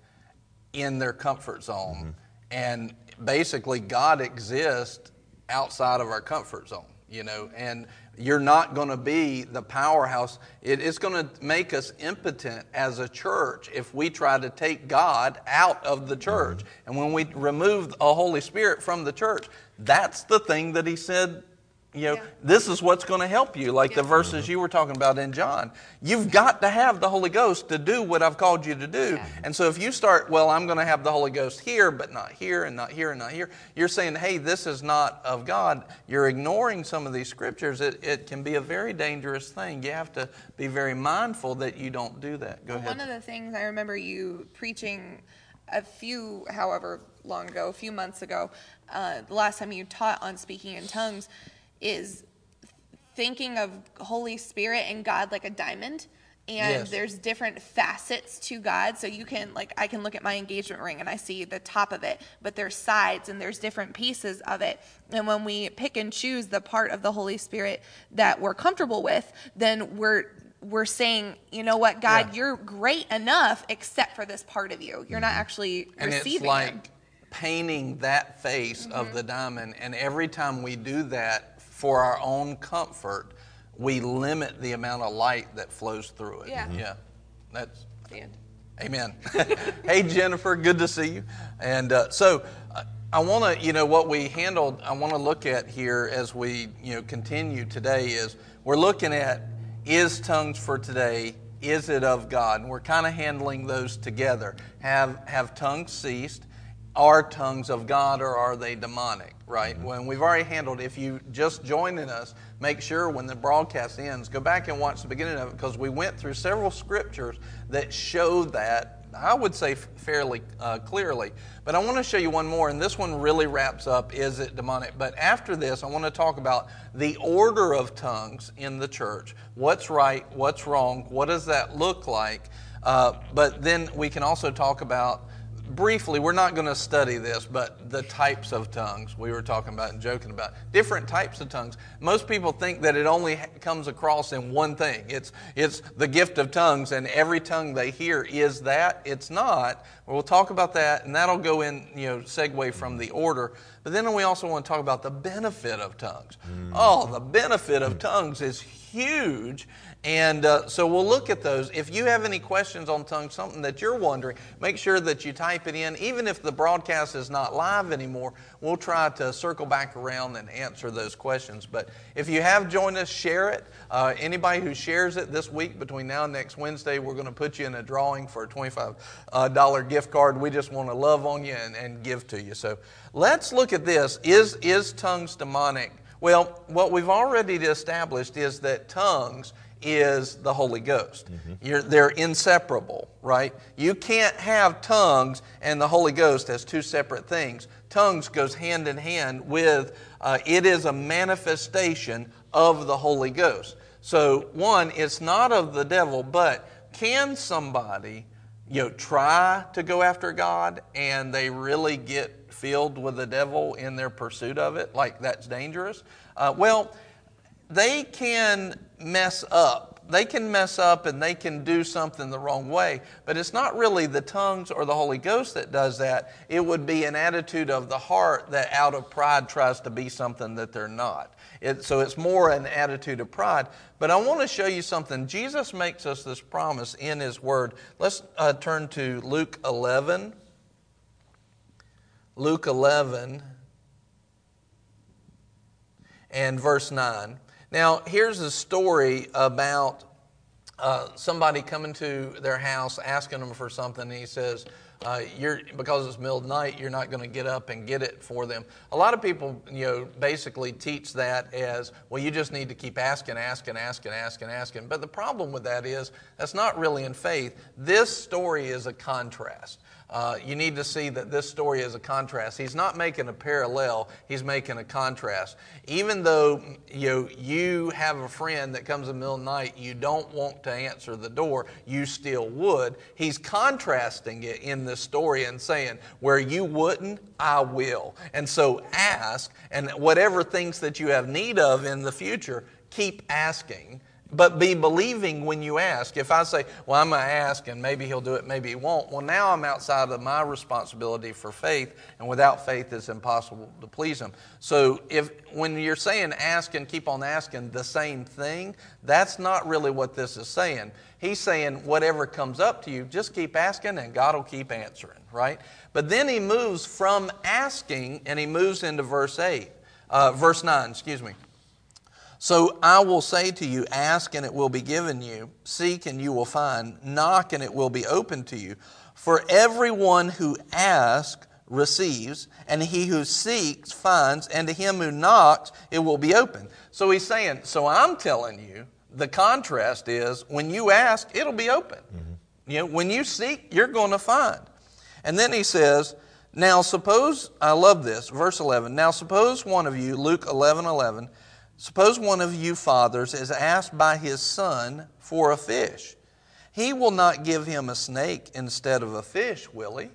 in their comfort zone, mm-hmm. and basically God exists outside of our comfort zone. You know, and you're not going to be the powerhouse. It is going to make us impotent as a church if we try to take God out of the church. Mm-hmm. And when we remove a Holy Spirit from the church, that's the thing that He said. You know, Yeah. this is what's going to help you, like the Yeah. verses you were talking about in John. You've got to have the Holy Ghost to do what I've called you to do. Yeah. And so if you start, well, I'm going to have the Holy Ghost here, but not here, and not here, and not here, you're saying, hey, this is not of God. You're ignoring some of these scriptures. It, it can be a very dangerous thing. You have to be very mindful that you don't do that. Go One ahead. One of the things I remember you preaching a few, however long ago, a few months ago, uh, the last time you taught on speaking in tongues, is thinking of Holy Spirit and God like a diamond. And Yes. there's different facets to God. So you can, like, I can look at my engagement ring and I see the top of it, but there's sides and there's different pieces of it. And when we pick and choose the part of the Holy Spirit that we're comfortable with, then we're we're saying, you know what, God, Yeah. you're great enough except for this part of you. You're not actually and it's like him. painting that face of Mm-hmm. the diamond and every time we do that for our own comfort we limit the amount of light that flows through it Yeah. Mhm. yeah that's And Amen. [laughs] hey, Jennifer, good to see you. And uh, so, uh, I want to, you know, what we handled. I want to look at here as we, you know, continue today is we're looking at is tongues for today. Is it of God? And we're kind of handling those together. Have have tongues ceased? Are tongues of God or are they demonic? Right. When we've already handled. If you just joining us, make sure when the broadcast ends, go back and watch the beginning of it because we went through several scriptures that show that I would say fairly uh, clearly. But I want to show you one more, and this one really wraps up is it demonic? But after this, I want to talk about the order of tongues in the church. What's right? What's wrong? What does that look like? Uh, but then we can also talk about briefly, we're not going to study this, but the types of tongues we were talking about and joking about. Different types of tongues. Most people think that it only comes across in one thing. It's it's the gift of tongues, and every tongue they hear is that. It's not. We'll talk about that, and that'll go in, you know, segue from the order. But then we also want to talk about the benefit of tongues. Mm. Oh, the benefit of tongues is huge. And uh, so we'll look at those. If you have any questions on tongues, something that you're wondering, make sure that you type it in. Even if the broadcast is not live anymore, we'll try to circle back around and answer those questions. But if you have joined us, share it. Uh, anybody who shares it this week between now and next Wednesday, we're going to put you in a drawing for a $25 uh, gift card. We just want to love on you and, and give to you. So let's look at this. Is, is tongues demonic? Well, what we've already established is that tongues is the Holy Ghost. You're, they're inseparable, right? You can't have tongues and the Holy Ghost as two separate things. Tongues goes hand in hand with, uh, it is a manifestation of the Holy Ghost. So, one, it's not of the devil, but can somebody, you know, try to go after God and they really get filled with the devil in their pursuit of it? Like that's dangerous? Uh, well, they can mess up they can mess up and they can do something the wrong way, but it's not really the tongues or the Holy Ghost that does that. It would be an attitude of the heart that out of pride tries to be something that they're not. It, so it's more an attitude of pride. But I want to show you something. Jesus makes us this promise in His Word. Let's uh, turn to Luke 11. Luke 11 and verse 9. Now, here's a story about uh, somebody coming to their house asking them for something. And he says, uh, you're, because it's middle of night, you're not going to get up and get it for them. A lot of people, you know, basically teach that as, well, you just need to keep asking, asking, asking, asking, asking. But the problem with that is that's not really in faith. This story is a contrast. Uh, you need to see that this story is a contrast. He's not making a parallel, he's making a contrast. Even though you, you have a friend that comes in the middle of the night, you don't want to answer the door, you still would. He's contrasting it in this story and saying, Where you wouldn't, I will. And so ask, and whatever things that you have need of in the future, keep asking but be believing when you ask. If I say, Well, I'm going to ask and maybe he'll do it, maybe he won't, well, now I'm outside of my responsibility for faith, and without faith, it's impossible to please him. So, if when you're saying ask and keep on asking the same thing, that's not really what this is saying. He's saying, Whatever comes up to you, just keep asking and God will keep answering, right? But then he moves from asking and he moves into verse 8, uh, verse 9, excuse me. So I will say to you, ask and it will be given you, seek and you will find, knock and it will be opened to you. For everyone who asks receives, and he who seeks finds, and to him who knocks it will be open. So he's saying, so I'm telling you, the contrast is when you ask, it'll be open. Mm-hmm. You know, when you seek, you're going to find. And then he says, now suppose, I love this, verse 11. Now suppose one of you, Luke 11 11, Suppose one of you fathers is asked by his son for a fish. He will not give him a snake instead of a fish, will he?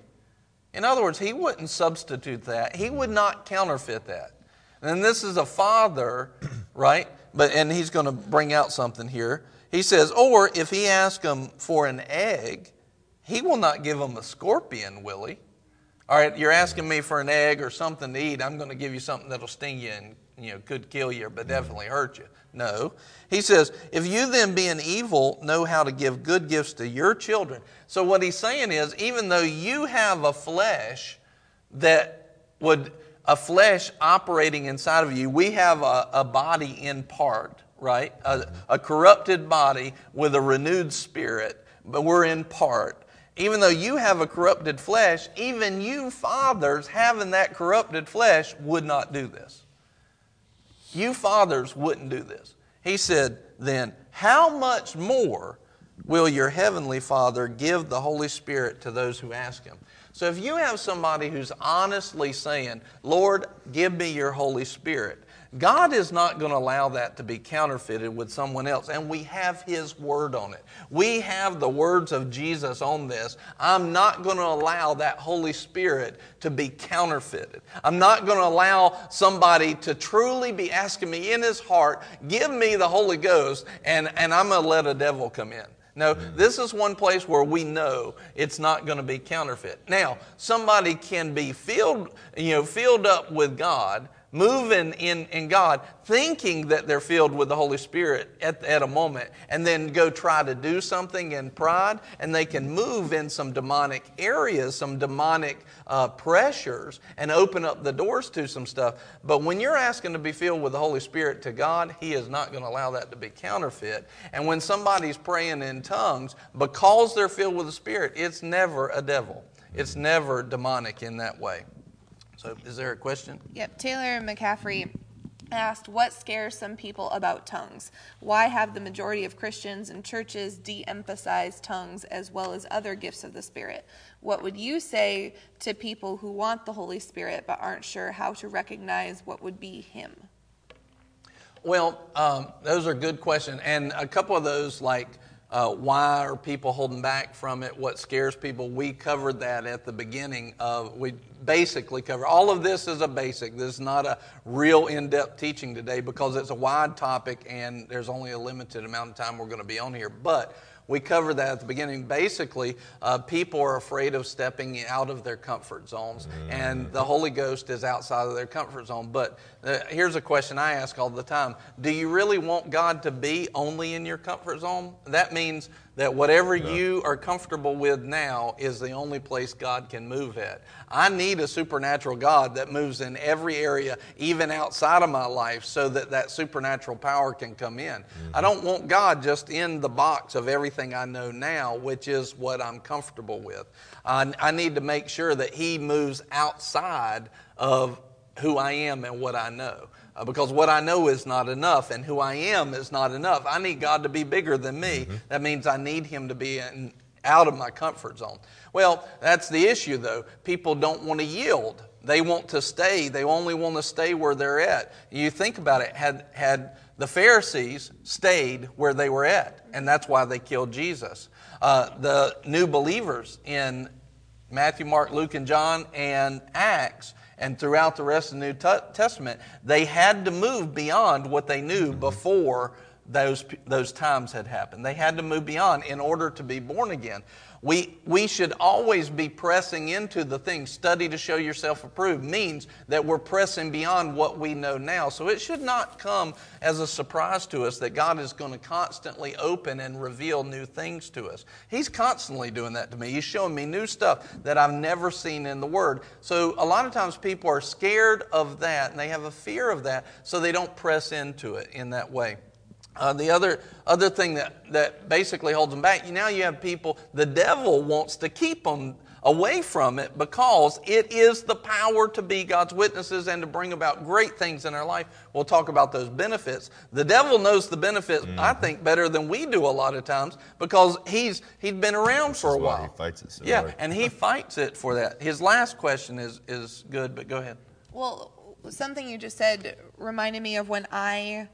In other words, he wouldn't substitute that. He would not counterfeit that. And this is a father, [clears throat] right? But and he's going to bring out something here. He says, or if he asks him for an egg, he will not give him a scorpion, will he? All right, you're asking me for an egg or something to eat. I'm going to give you something that'll sting you and you know, could kill you, but definitely hurt you. No. He says, if you then, being evil, know how to give good gifts to your children. So, what he's saying is, even though you have a flesh that would, a flesh operating inside of you, we have a, a body in part, right? A, a corrupted body with a renewed spirit, but we're in part even though you have a corrupted flesh, even you fathers having that corrupted flesh would not do this. You fathers wouldn't do this. He said, then, how much more will your heavenly Father give the Holy Spirit to those who ask him? So if you have somebody who's honestly saying, Lord, give me your Holy Spirit, God is not going to allow that to be counterfeited with someone else. And we have His Word on it. We have the words of Jesus on this. I'm not going to allow that Holy Spirit to be counterfeited. I'm not going to allow somebody to truly be asking me in his heart, give me the Holy Ghost, and, and I'm going to let a devil come in. No, this is one place where we know it's not going to be counterfeit. Now, somebody can be filled, you know, filled up with God moving in, in God, thinking that they're filled with the Holy Spirit at, at a moment, and then go try to do something in pride, and they can move in some demonic areas, some demonic uh, pressures, and open up the doors to some stuff. But when you're asking to be filled with the Holy Spirit to God, He is not going to allow that to be counterfeit. And when somebody's praying in tongues, because they're filled with the Spirit, it's never a devil. It's never demonic in that way. So, is there a question? Yep. Taylor McCaffrey asked, What scares some people about tongues? Why have the majority of Christians and churches de emphasized tongues as well as other gifts of the Spirit? What would you say to people who want the Holy Spirit but aren't sure how to recognize what would be Him? Well, um, those are good questions. And a couple of those, like, uh, why are people holding back from it? What scares people? We covered that at the beginning of. We basically cover all of this is a basic. This is not a real in-depth teaching today because it's a wide topic and there's only a limited amount of time we're going to be on here. But we covered that at the beginning. Basically, uh, people are afraid of stepping out of their comfort zones, and the Holy Ghost is outside of their comfort zone. But uh, here's a question I ask all the time Do you really want God to be only in your comfort zone? That means that whatever you are comfortable with now is the only place God can move at. I need a supernatural God that moves in every area, even outside of my life, so that that supernatural power can come in. Mm-hmm. I don't want God just in the box of everything I know now, which is what I'm comfortable with. I, I need to make sure that He moves outside of who I am and what I know. Uh, because what I know is not enough, and who I am is not enough. I need God to be bigger than me. Mm-hmm. That means I need Him to be in, out of my comfort zone. Well, that's the issue, though. People don't want to yield. They want to stay. They only want to stay where they're at. You think about it. Had had the Pharisees stayed where they were at, and that's why they killed Jesus. Uh, the new believers in Matthew, Mark, Luke, and John, and Acts and throughout the rest of the New Testament, they had to move beyond what they knew before those, those times had happened. They had to move beyond in order to be born again. We, we should always be pressing into the things. Study to show yourself approved means that we're pressing beyond what we know now. So it should not come as a surprise to us that God is going to constantly open and reveal new things to us. He's constantly doing that to me. He's showing me new stuff that I've never seen in the Word. So a lot of times people are scared of that and they have a fear of that, so they don't press into it in that way. Uh, the other, other thing that, that basically holds them back, now you have people, the devil wants to keep them away from it because it is the power to be God's witnesses and to bring about great things in our life. We'll talk about those benefits. The devil knows the benefits, mm-hmm. I think, better than we do a lot of times because he's he's been around for a while. he fights it so Yeah, hard. and he [laughs] fights it for that. His last question is is good, but go ahead. Well, something you just said reminded me of when I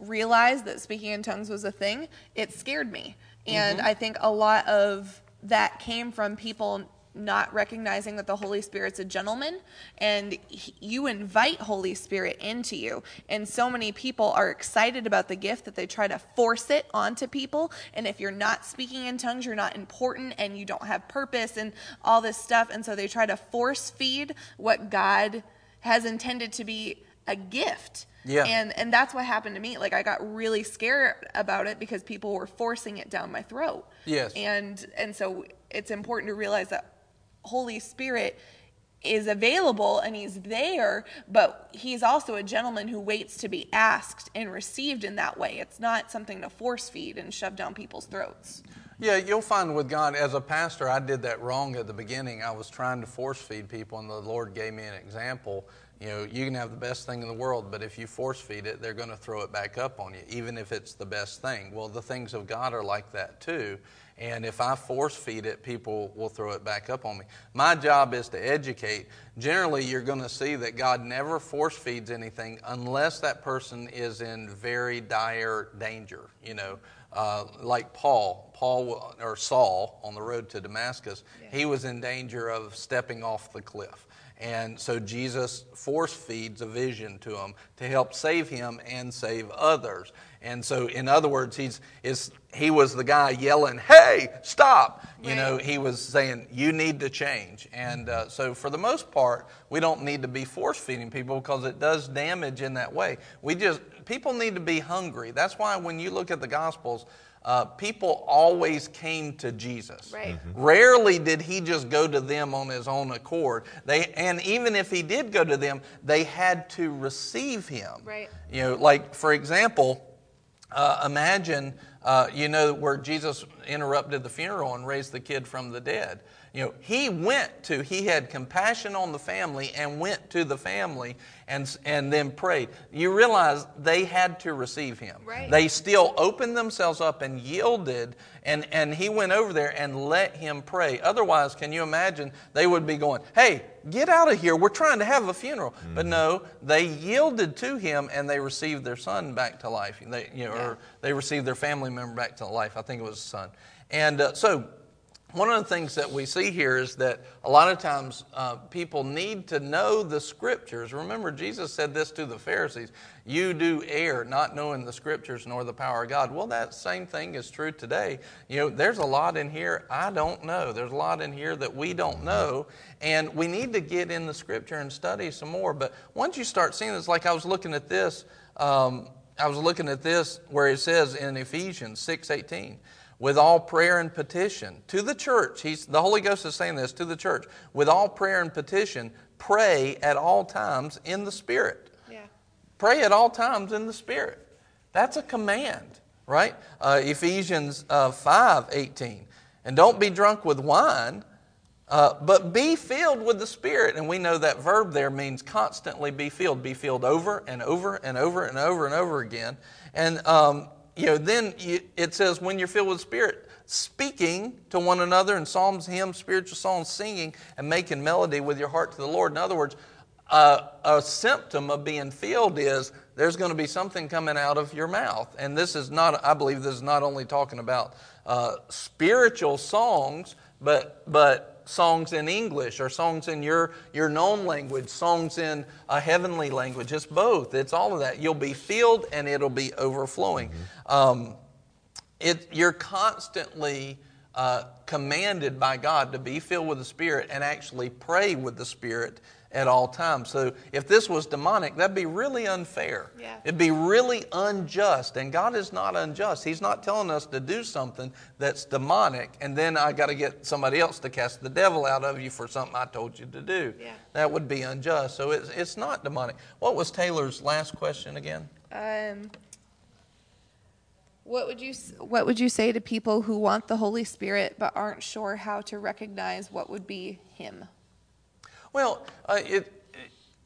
realized that speaking in tongues was a thing, it scared me. And mm-hmm. I think a lot of that came from people not recognizing that the Holy Spirit's a gentleman and you invite Holy Spirit into you. And so many people are excited about the gift that they try to force it onto people. And if you're not speaking in tongues, you're not important and you don't have purpose and all this stuff. And so they try to force feed what God has intended to be a gift. Yeah. And and that's what happened to me. Like I got really scared about it because people were forcing it down my throat. Yes. And and so it's important to realize that Holy Spirit is available and he's there, but he's also a gentleman who waits to be asked and received in that way. It's not something to force feed and shove down people's throats. Yeah, you'll find with God, as a pastor, I did that wrong at the beginning. I was trying to force feed people, and the Lord gave me an example you know, you can have the best thing in the world, but if you force feed it, they're going to throw it back up on you, even if it's the best thing. Well, the things of God are like that too. And if I force feed it, people will throw it back up on me. My job is to educate. Generally, you're going to see that God never force feeds anything unless that person is in very dire danger. You know, uh, like Paul, Paul or Saul on the road to Damascus, yeah. he was in danger of stepping off the cliff. And so Jesus force feeds a vision to him to help save him and save others. And so, in other words, he's, is, he was the guy yelling, Hey, stop! Right. You know, he was saying, You need to change. And uh, so, for the most part, we don't need to be force feeding people because it does damage in that way. We just, people need to be hungry. That's why when you look at the Gospels, uh, people always came to Jesus. Right. Mm-hmm. Rarely did he just go to them on his own accord. They, and even if he did go to them, they had to receive him. Right. You know, like for example, uh, imagine, uh, you know, where Jesus interrupted the funeral and raised the kid from the dead. You know, he went to, he had compassion on the family and went to the family and, and then prayed. You realize they had to receive him. Right. They still opened themselves up and yielded, and, and he went over there and let him pray. Otherwise, can you imagine they would be going, hey, get out of here. We're trying to have a funeral. Mm-hmm. But no, they yielded to him and they received their son back to life. They, you know, yeah. or they received their family member back to life. I think it was a son. And uh, so one of the things that we see here is that a lot of times uh, people need to know the scriptures. Remember, Jesus said this to the Pharisees You do err, not knowing the scriptures nor the power of God. Well, that same thing is true today. You know, there's a lot in here I don't know, there's a lot in here that we don't know, and we need to get in the scripture and study some more. But once you start seeing this, like I was looking at this, um, I was looking at this where it says in Ephesians 6 18 with all prayer and petition to the church. He's, the Holy Ghost is saying this to the church. With all prayer and petition, pray at all times in the Spirit. Yeah. Pray at all times in the Spirit. That's a command, right? Uh, Ephesians uh, 5 18. And don't be drunk with wine, uh, but be filled with the Spirit. And we know that verb there means constantly be filled, be filled over and over and over and over and over again. And um, you know, then it says, when you're filled with Spirit, speaking to one another in psalms, hymns, spiritual songs, singing, and making melody with your heart to the Lord. In other words, uh, a symptom of being filled is there's going to be something coming out of your mouth. And this is not, I believe, this is not only talking about uh, spiritual songs, but, but songs in English or songs in your, your known language, songs in a heavenly language. It's both. It's all of that. You'll be filled and it'll be overflowing. Mm-hmm. Um, it, you're constantly uh, commanded by God to be filled with the Spirit and actually pray with the Spirit at all times. So if this was demonic, that'd be really unfair. Yeah. It'd be really unjust. And God is not unjust. He's not telling us to do something that's demonic and then I got to get somebody else to cast the devil out of you for something I told you to do. Yeah. That would be unjust. So it's, it's not demonic. What was Taylor's last question again? Um, what would you What would you say to people who want the Holy Spirit but aren't sure how to recognize what would be Him? Well, uh, it,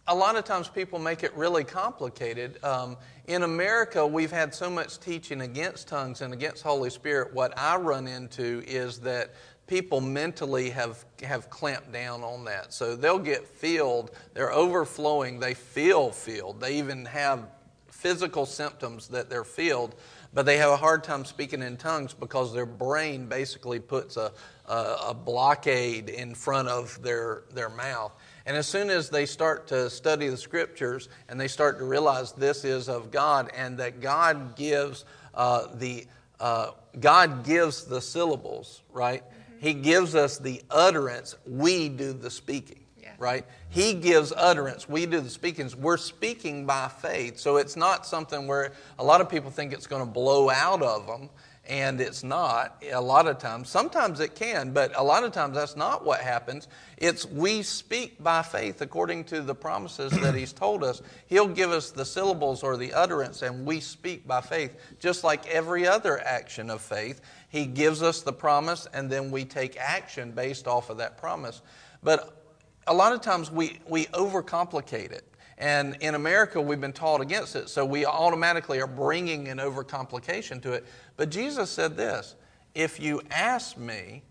a lot of times people make it really complicated. Um, in America, we've had so much teaching against tongues and against Holy Spirit. What I run into is that people mentally have, have clamped down on that. So they'll get filled, they're overflowing, they feel filled, they even have physical symptoms that they're filled, but they have a hard time speaking in tongues because their brain basically puts a, a, a blockade in front of their, their mouth. And as soon as they start to study the scriptures and they start to realize this is of God and that God gives uh, the uh, God gives the syllables, right? Mm-hmm. He gives us the utterance. We do the speaking. Right? He gives utterance. We do the speakings. We're speaking by faith. So it's not something where a lot of people think it's going to blow out of them and it's not a lot of times. Sometimes it can, but a lot of times that's not what happens. It's we speak by faith according to the promises that He's told us. He'll give us the syllables or the utterance, and we speak by faith, just like every other action of faith. He gives us the promise, and then we take action based off of that promise. But a lot of times we, we overcomplicate it. And in America, we've been taught against it, so we automatically are bringing an overcomplication to it. But Jesus said this if you ask me,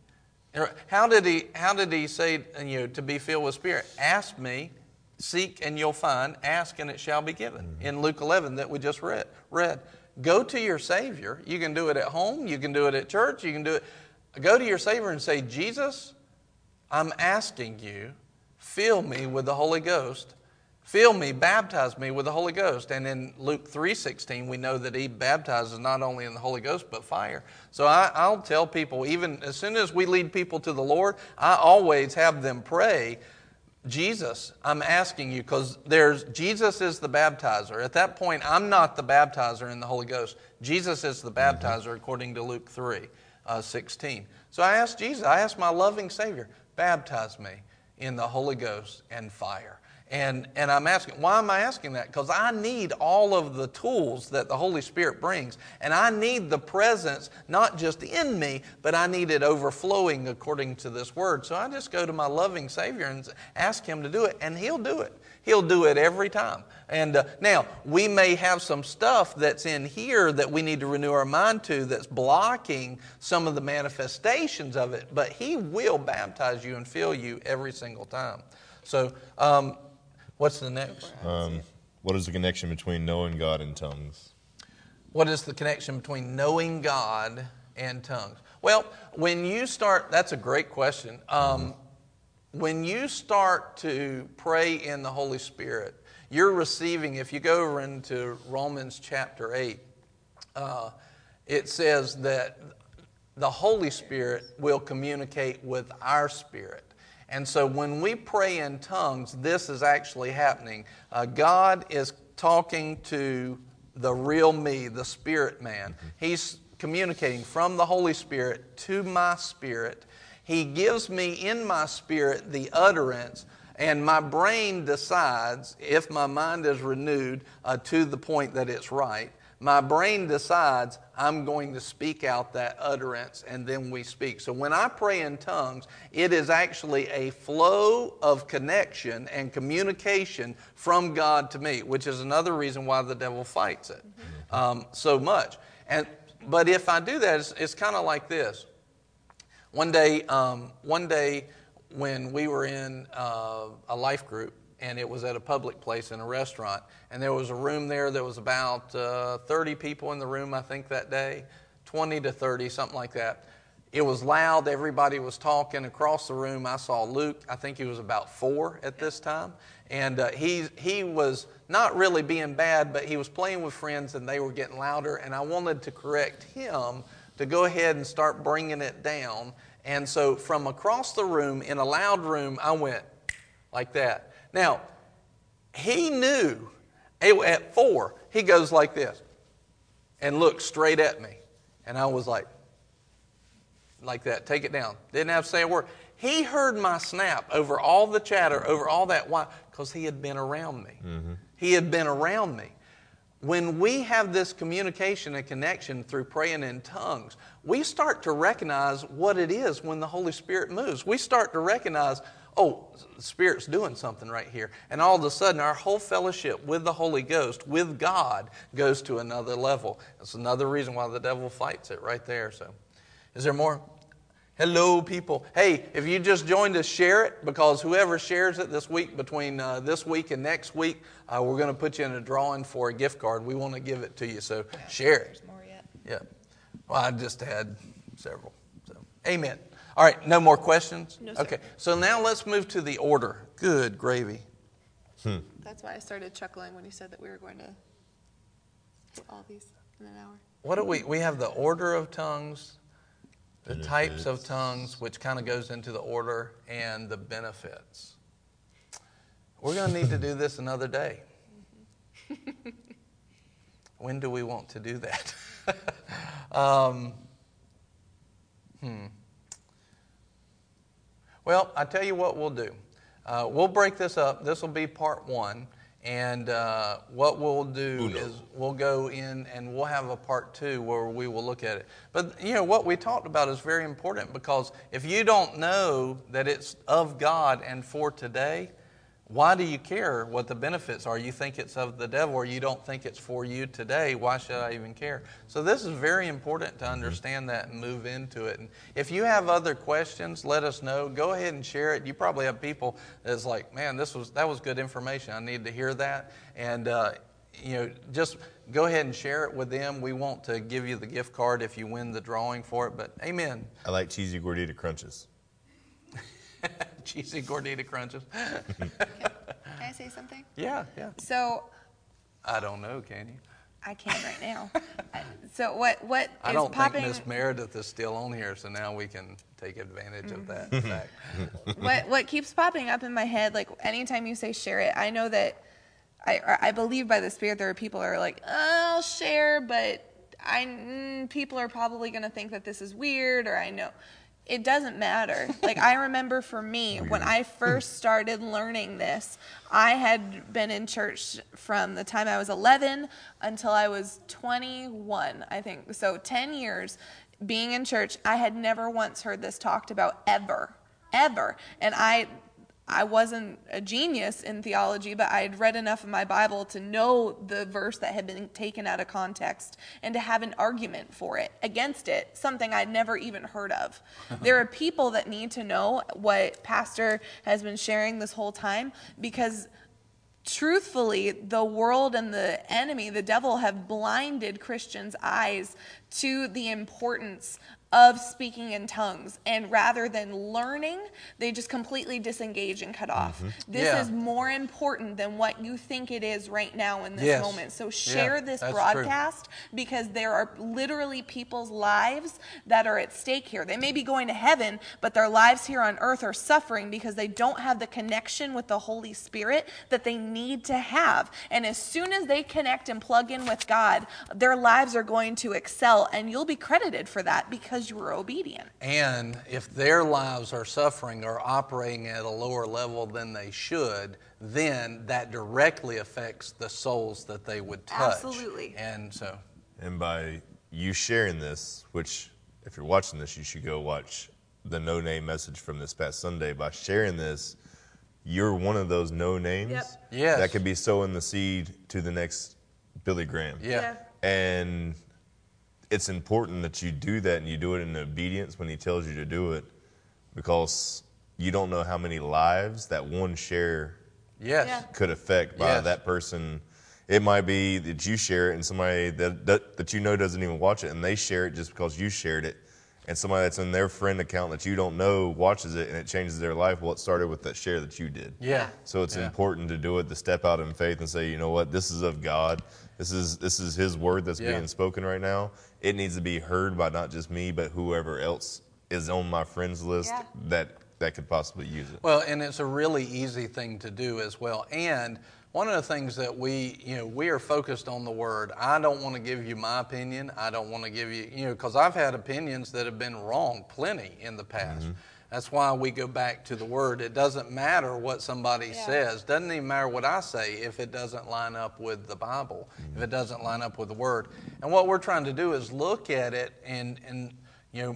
how did he, how did he say you know, to be filled with Spirit? Ask me, seek and you'll find, ask and it shall be given. Mm-hmm. In Luke 11 that we just read, read. Go to your Savior. You can do it at home, you can do it at church, you can do it. Go to your Savior and say, Jesus, I'm asking you, fill me with the Holy Ghost fill me, baptize me with the Holy Ghost. And in Luke 3.16, we know that he baptizes not only in the Holy Ghost, but fire. So I, will tell people, even as soon as we lead people to the Lord, I always have them pray, Jesus, I'm asking you, because there's Jesus is the baptizer. At that point, I'm not the baptizer in the Holy Ghost. Jesus is the mm-hmm. baptizer, according to Luke 3, uh, 16. So I asked Jesus, I asked my loving Savior, baptize me in the Holy Ghost and fire. And, and I'm asking, why am I asking that? Because I need all of the tools that the Holy Spirit brings. And I need the presence not just in me, but I need it overflowing according to this word. So I just go to my loving Savior and ask Him to do it, and He'll do it. He'll do it every time. And uh, now, we may have some stuff that's in here that we need to renew our mind to that's blocking some of the manifestations of it, but He will baptize you and fill you every single time. So, um, What's the next? Um, what is the connection between knowing God and tongues? What is the connection between knowing God and tongues? Well, when you start, that's a great question. Um, when you start to pray in the Holy Spirit, you're receiving, if you go over into Romans chapter 8, uh, it says that the Holy Spirit will communicate with our spirit. And so when we pray in tongues, this is actually happening. Uh, God is talking to the real me, the spirit man. He's communicating from the Holy Spirit to my spirit. He gives me in my spirit the utterance, and my brain decides if my mind is renewed uh, to the point that it's right my brain decides I'm going to speak out that utterance and then we speak. So when I pray in tongues, it is actually a flow of connection and communication from God to me, which is another reason why the devil fights it um, so much. And, but if I do that, it's, it's kind of like this. One day, um, one day when we were in uh, a life group, and it was at a public place in a restaurant. And there was a room there that was about uh, 30 people in the room, I think, that day 20 to 30, something like that. It was loud, everybody was talking. Across the room, I saw Luke, I think he was about four at this time. And uh, he, he was not really being bad, but he was playing with friends and they were getting louder. And I wanted to correct him to go ahead and start bringing it down. And so from across the room, in a loud room, I went like that. Now, he knew at four, he goes like this and looks straight at me. And I was like, like that, take it down. Didn't have to say a word. He heard my snap over all the chatter, over all that. Why? Because he had been around me. Mm-hmm. He had been around me. When we have this communication and connection through praying in tongues, we start to recognize what it is when the Holy Spirit moves. We start to recognize, oh, the Spirit's doing something right here. And all of a sudden, our whole fellowship with the Holy Ghost, with God, goes to another level. That's another reason why the devil fights it right there. So, is there more? Hello, people. Hey, if you just joined us, share it because whoever shares it this week, between uh, this week and next week, uh, we're going to put you in a drawing for a gift card. We want to give it to you, so share it. There's more yet. Yeah. Well, I just had several. So, amen. All right, no more questions? No, sir. Okay, so now let's move to the order. Good gravy. Hmm. That's why I started chuckling when you said that we were going to hit all these in an hour. What do we, we have the order of tongues, the benefits. types of tongues, which kind of goes into the order, and the benefits. We're going to need to do [laughs] this another day. when do we want to do that? [laughs] um, hmm. Well, I tell you what we'll do. Uh, we'll break this up. This will be part one. And uh, what we'll do Uno. is we'll go in and we'll have a part two where we will look at it. But, you know, what we talked about is very important because if you don't know that it's of God and for today, why do you care what the benefits are? You think it's of the devil or you don't think it's for you today. Why should I even care? So, this is very important to understand that and move into it. And if you have other questions, let us know. Go ahead and share it. You probably have people that's like, man, this was, that was good information. I need to hear that. And, uh, you know, just go ahead and share it with them. We want to give you the gift card if you win the drawing for it. But amen. I like cheesy gordita crunches. [laughs] Cheesy gordita crunches. [laughs] Can I say something? Yeah, yeah. So I don't know, can you? I can't right now. [laughs] so what what I don't popping, think Miss Meredith is still on here, so now we can take advantage of that mm-hmm. fact. [laughs] what what keeps popping up in my head, like anytime you say share it, I know that I I believe by the Spirit there are people that are like, oh, I'll share, but I mm, people are probably going to think that this is weird, or I know it doesn't matter. [laughs] Like I remember for me oh, when I first started learning this, I had been in church from the time I was 11 until I was 21, I think. So 10 years being in church, I had never once heard this talked about ever. Ever. And I I wasn't a genius in theology, but I had read enough of my Bible to know the verse that had been taken out of context and to have an argument for it, against it, something I'd never even heard of. [laughs] there are people that need to know what Pastor has been sharing this whole time because truthfully, the world and the enemy, the devil, have blinded Christians' eyes to the importance of speaking in tongues. And rather than learning, they just completely disengage and cut off. Mm-hmm. This Yeah. is more important than what you think it is right now in this Yes. moment. So share Yeah, this that's true. broadcast because there are literally people's lives that are at stake here. They may be going to heaven, but their lives here on earth are suffering because they don't have the connection with the Holy Spirit that they need to have. And as soon as they connect and plug in with God, their lives are going to excel, and you'll be credited for that because you were obedient. And if their lives are suffering or operating at a lower level than they should, then that directly affects the souls that they would touch. Absolutely. And so, And by you sharing this, which if you're watching this, you should go watch the no name message from this past Sunday. By sharing this, you're one of those no names Yep. Yes. that could be sowing the seed to the next Billy Graham. yeah. And it's important that you do that and you do it in obedience when he tells you to do it because you don't know how many lives that one share Yes. Yeah. could affect by Yes. that person. It might be that you share it and somebody that, that that you know doesn't even watch it and they share it just because you shared it. And somebody that's in their friend account that you don't know watches it and it changes their life. Well, it started with that share that you did. Yeah. So it's Yeah. important to do it, to step out in faith and say, you know what, this is of God. This is this is His word that's Yeah. being spoken right now. It needs to be heard by not just me, but whoever else is on my friends list Yeah. that that could possibly use it. Well, and it's a really easy thing to do as well. And one of the things that we, you know, we are focused on the word. I don't want to give you my opinion. I don't want to give you, you know, because I've had opinions that have been wrong plenty in the past. Mm-hmm. That's why we go back to the word. It doesn't matter what somebody Yeah. says. Doesn't even matter what I say if it doesn't line up with the Bible, if it doesn't line up with the word. And what we're trying to do is look at it and and you know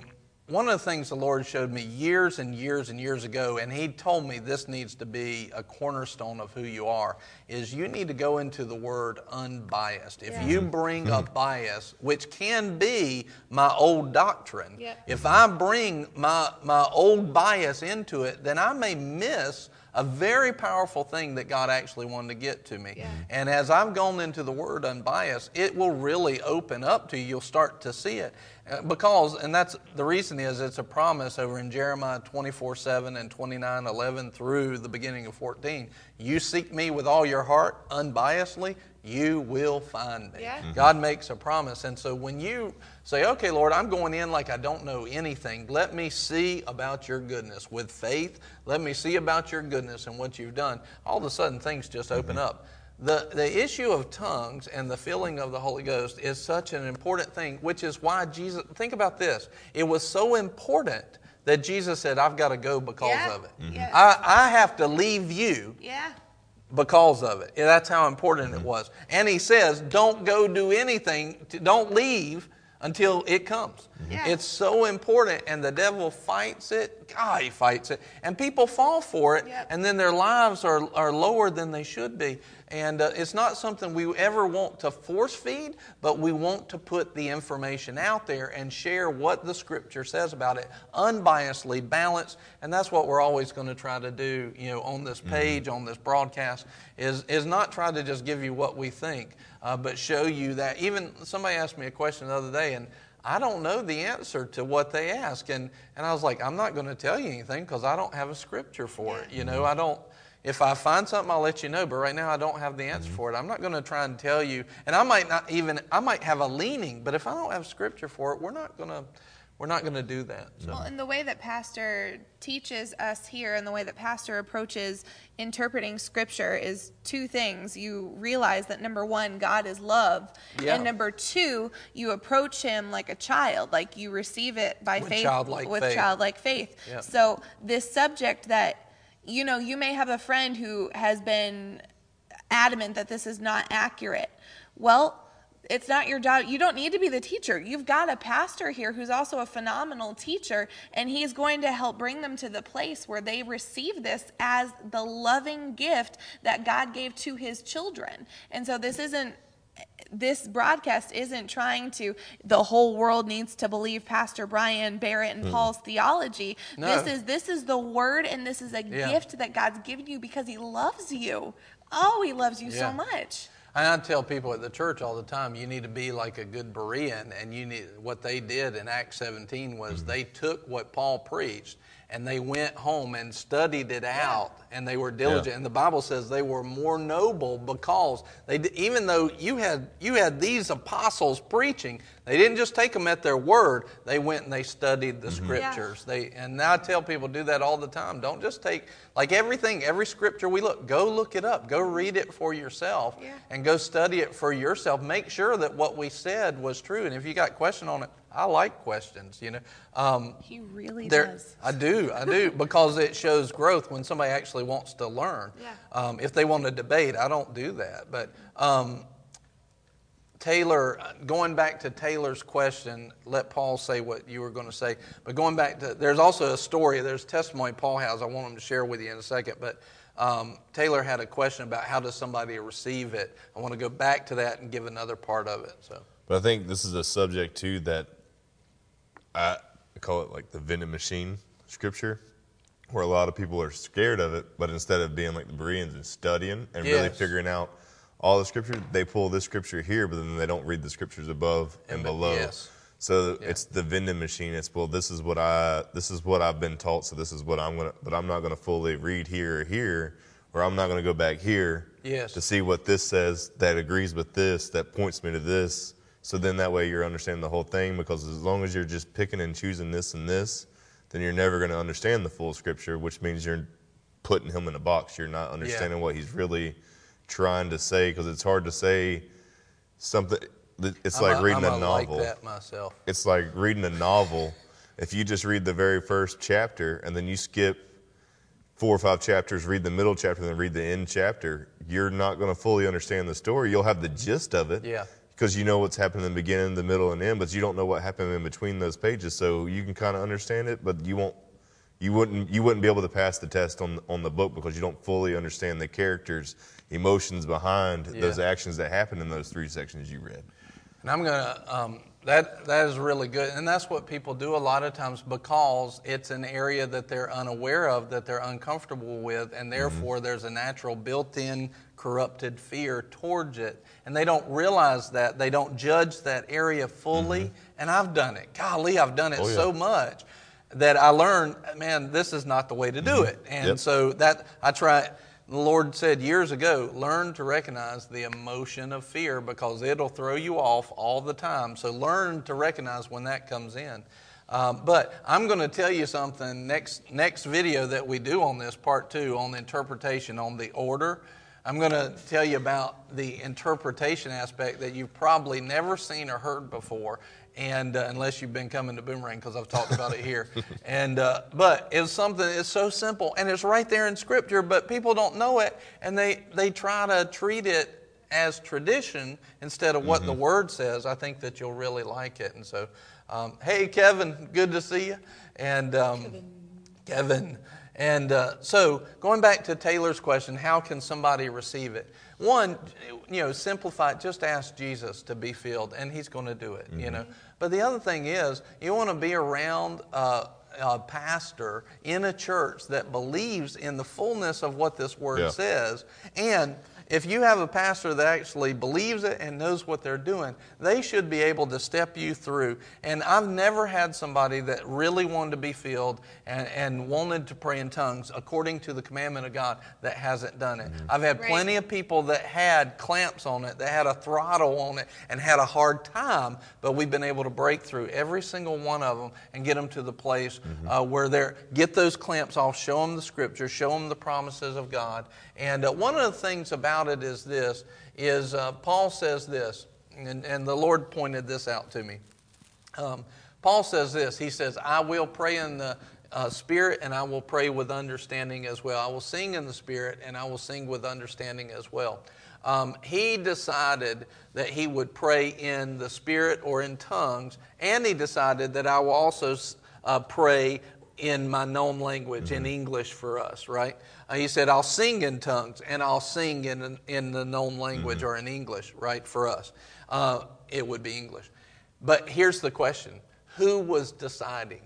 one of the things the Lord showed me years and years and years ago, and He told me this needs to be a cornerstone of who you are, is you need to go into the word unbiased. If Yeah. you bring a hmm. bias, which can be my old doctrine, Yep. if I bring my, my old bias into it, then I may miss a very powerful thing that God actually wanted to get to me. Yeah. And as I've gone into the word unbiased, it will really open up to you. You'll start to see it. Uh, Because, and that's the reason is it's a promise over in Jeremiah 24 7 and 29 11 through the beginning of 14. You seek me with all your heart, unbiasedly, you will find me. Yeah. Mhm. God makes a promise. And so when you say, okay, Lord, I'm going in like I don't know anything, let me see about your goodness with faith. Let me see about your goodness and what you've done. All of a sudden, things just open up. The, the issue of tongues and the filling of the Holy Ghost is such an important thing, which is why Jesus, think about this. It was so important that Jesus said, I've got to go because Yeah. of it. Yeah. I, I have to leave you Yeah. Because of it. That's how important it mm-hmm. was. And he says, don't go do anything, don't leave until it comes. Mm-hmm. Yeah. It's so important, and the devil fights it. God, he fights it. And people fall for it, Yep. and then their lives are, are lower than they should be. And uh, it's not something we ever want to force feed, but we want to put the information out there and share what the scripture says about it, unbiasedly, balanced. And that's what we're always going to try to do, you know, on this page, on this broadcast, is, is not try to just give you what we think, uh, but show you that. Even somebody asked me a question the other day, and I don't know the answer to what they ask. And, and I was like, I'm not going to tell you anything because I don't have a scripture for it. You know, I don't, if I find something, I'll let you know. But right now, I don't have the answer mm-hmm. for it. I'm not going to try and tell you. And I might not even, I might have a leaning, but if I don't have scripture for it, we're not going to, we're not going to do that. So. Well, and the way that Pastor teaches us here and the way that Pastor approaches interpreting Scripture is two things. You realize that number one, God is love. Yeah. And number two, you approach Him like a child, like you receive it by With faith. childlike with faith. childlike faith. Yep. So, this subject that, you know, you may have a friend who has been adamant that this is not accurate. Well, it's not your job. You don't need to be the teacher. You've got a pastor here who's also a phenomenal teacher, and he's going to help bring them to the place where they receive this as the loving gift that God gave to his children. And so this isn't this broadcast isn't trying to the whole world needs to believe pastor brian barrett and hmm. paul's theology No. this is this is the word and this is a Yeah. gift that god's given you because he loves you Oh, he loves you Yeah. so much. And I tell people at the church all the time, you need to be like a good Berean, and you need what they did in Acts 17 was hmm. they took what Paul preached and they went home and studied it out, and they were diligent. Yeah. And the Bible says they were more noble because they, even though you had you had these apostles preaching, they didn't just take them at their word. They went and they studied the scriptures. They and now I tell people do that all the time. Don't just take like everything, every scripture we look, go look it up, go read it for yourself, Yeah. and go study it for yourself. Make sure that what we said was true. And if you got question on it, I like questions. You know, um, He really there, does. I do, I do, [laughs] because it shows growth when somebody actually wants to learn. Yeah. Um, if they want to debate, I don't do that. But um, Taylor, going back to Taylor's question, let Paul say what you were going to say. But going back to, there's also a story, there's testimony Paul has. I want him to share with you in a second. But um, Taylor had a question about how does somebody receive it. I want to go back to that and give another part of it. So. But I think this is a subject too that I call it like the vending machine scripture, where a lot of people are scared of it, but instead of being like the Bereans and studying and really figuring out all the scripture, they pull this scripture here, but then they don't read the scriptures above and, And below. yes. So Yeah. it's the vending machine. It's well, this is what I this is what I've been taught. So this is what I'm gonna, but I'm not gonna fully read here or here, or I'm not gonna go back here Yes. to see what this says that agrees with this, that points me to this. So then that way you're understanding the whole thing because as long as you're just picking and choosing this and this, then you're never going to understand the full scripture, which means you're putting him in a box. You're not understanding what he's really trying to say because it's hard to say something. It's I'm like a- reading I'm a novel. like that myself. It's like reading a novel. If you just read the very first chapter and then you skip four or five chapters, read the middle chapter, then read the end chapter, you're not going to fully understand the story. You'll have the gist of it. Yeah. Because you know what's happened in the beginning, the middle, and end, but you don't know what happened in between those pages. So you can kind of understand it, but you won't. You wouldn't. You wouldn't be able to pass the test on on the book because you don't fully understand the characters' emotions behind those actions that happened in those three sections you read. And I'm gonna um, that that is really good, and that's what people do a lot of times because it's an area that they're unaware of, that they're uncomfortable with, and therefore there's a natural built-in corrupted fear towards it, and they don't realize that they don't judge that area fully. And I've done it. Golly, I've done it Oh, yeah. so much that I learned, man, this is not the way to do it, and Yep. so that I try. The Lord said years ago, learn to recognize the emotion of fear because it'll throw you off all the time. So learn to recognize when that comes in. Um, but I'm going to tell you something next next video that we do on this part two on the interpretation on the order. I'm going to tell you about the interpretation aspect that you've probably never seen or heard before, and uh, unless you've been coming to Boomerang because I've talked about it here. [laughs] And uh, but it's something. It's so simple, and it's right there in Scripture, but people don't know it, and they they try to treat it as tradition instead of what the Word says. I think that you'll really like it. And so, um, hey, Kevin, good to see you. And um, Kevin. And uh, so, going back to Taylor's question, how can somebody receive it? One, you know, simplify. Just ask Jesus to be filled, and He's going to do it. You know. But the other thing is, you want to be around uh, a pastor in a church that believes in the fullness of what this word Yeah. says, and if you have a pastor that actually believes it and knows what they're doing, they should be able to step you through. And I've never had somebody that really wanted to be filled and, and wanted to pray in tongues according to the commandment of God that hasn't done it. I've had Right. plenty of people that had clamps on it, that had a throttle on it, and had a hard time, but we've been able to break through every single one of them and get them to the place uh, where they're get those clamps off, show them the scripture, show them the promises of God. And uh, one of the things about it is this: is uh, Paul says this, and, and the Lord pointed this out to me. Um, Paul says this. He says, "I will pray in the uh, spirit, and I will pray with understanding as well. I will sing in the spirit, and I will sing with understanding as well." Um, he decided that he would pray in the spirit or in tongues, and he decided that I will also uh, pray in my known language, in English for us, right? Uh, he said, I'll sing in tongues and I'll sing in, in the known language or in English, right, for us. Uh, it would be English. But here's the question Who was deciding?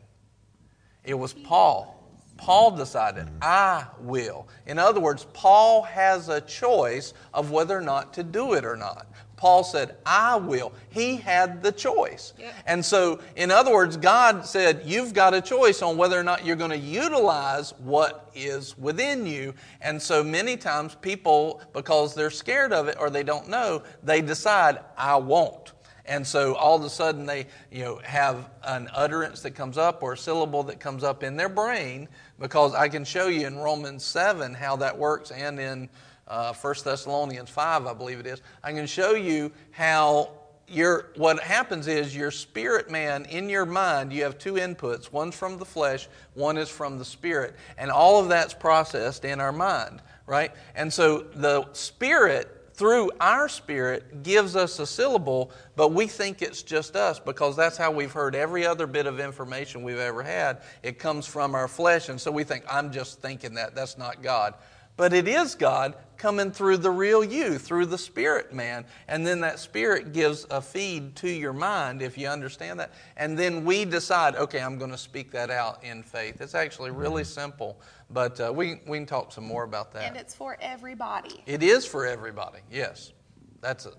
It was Paul. Paul decided, I will. In other words, Paul has a choice of whether or not to do it or not. Paul said, I will. He had the choice. Yeah. And so, in other words, God said, You've got a choice on whether or not you're going to utilize what is within you. And so, many times, people, because they're scared of it or they don't know, they decide, I won't. And so all of a sudden they you know, have an utterance that comes up or a syllable that comes up in their brain because I can show you in Romans 7 how that works and in uh, 1 Thessalonians 5, I believe it is. I can show you how your, what happens is your spirit man in your mind, you have two inputs. One's from the flesh, one is from the spirit. And all of that's processed in our mind, right? And so the spirit through our spirit gives us a syllable, but we think it's just us because that's how we've heard every other bit of information we've ever had. It comes from our flesh, and so we think, I'm just thinking that. That's not God. But it is God coming through the real you, through the spirit man. And then that spirit gives a feed to your mind, if you understand that. And then we decide, okay, I'm going to speak that out in faith. It's actually really simple, but uh, we, we can talk some more about that. And it's for everybody. It is for everybody, yes. That's, a,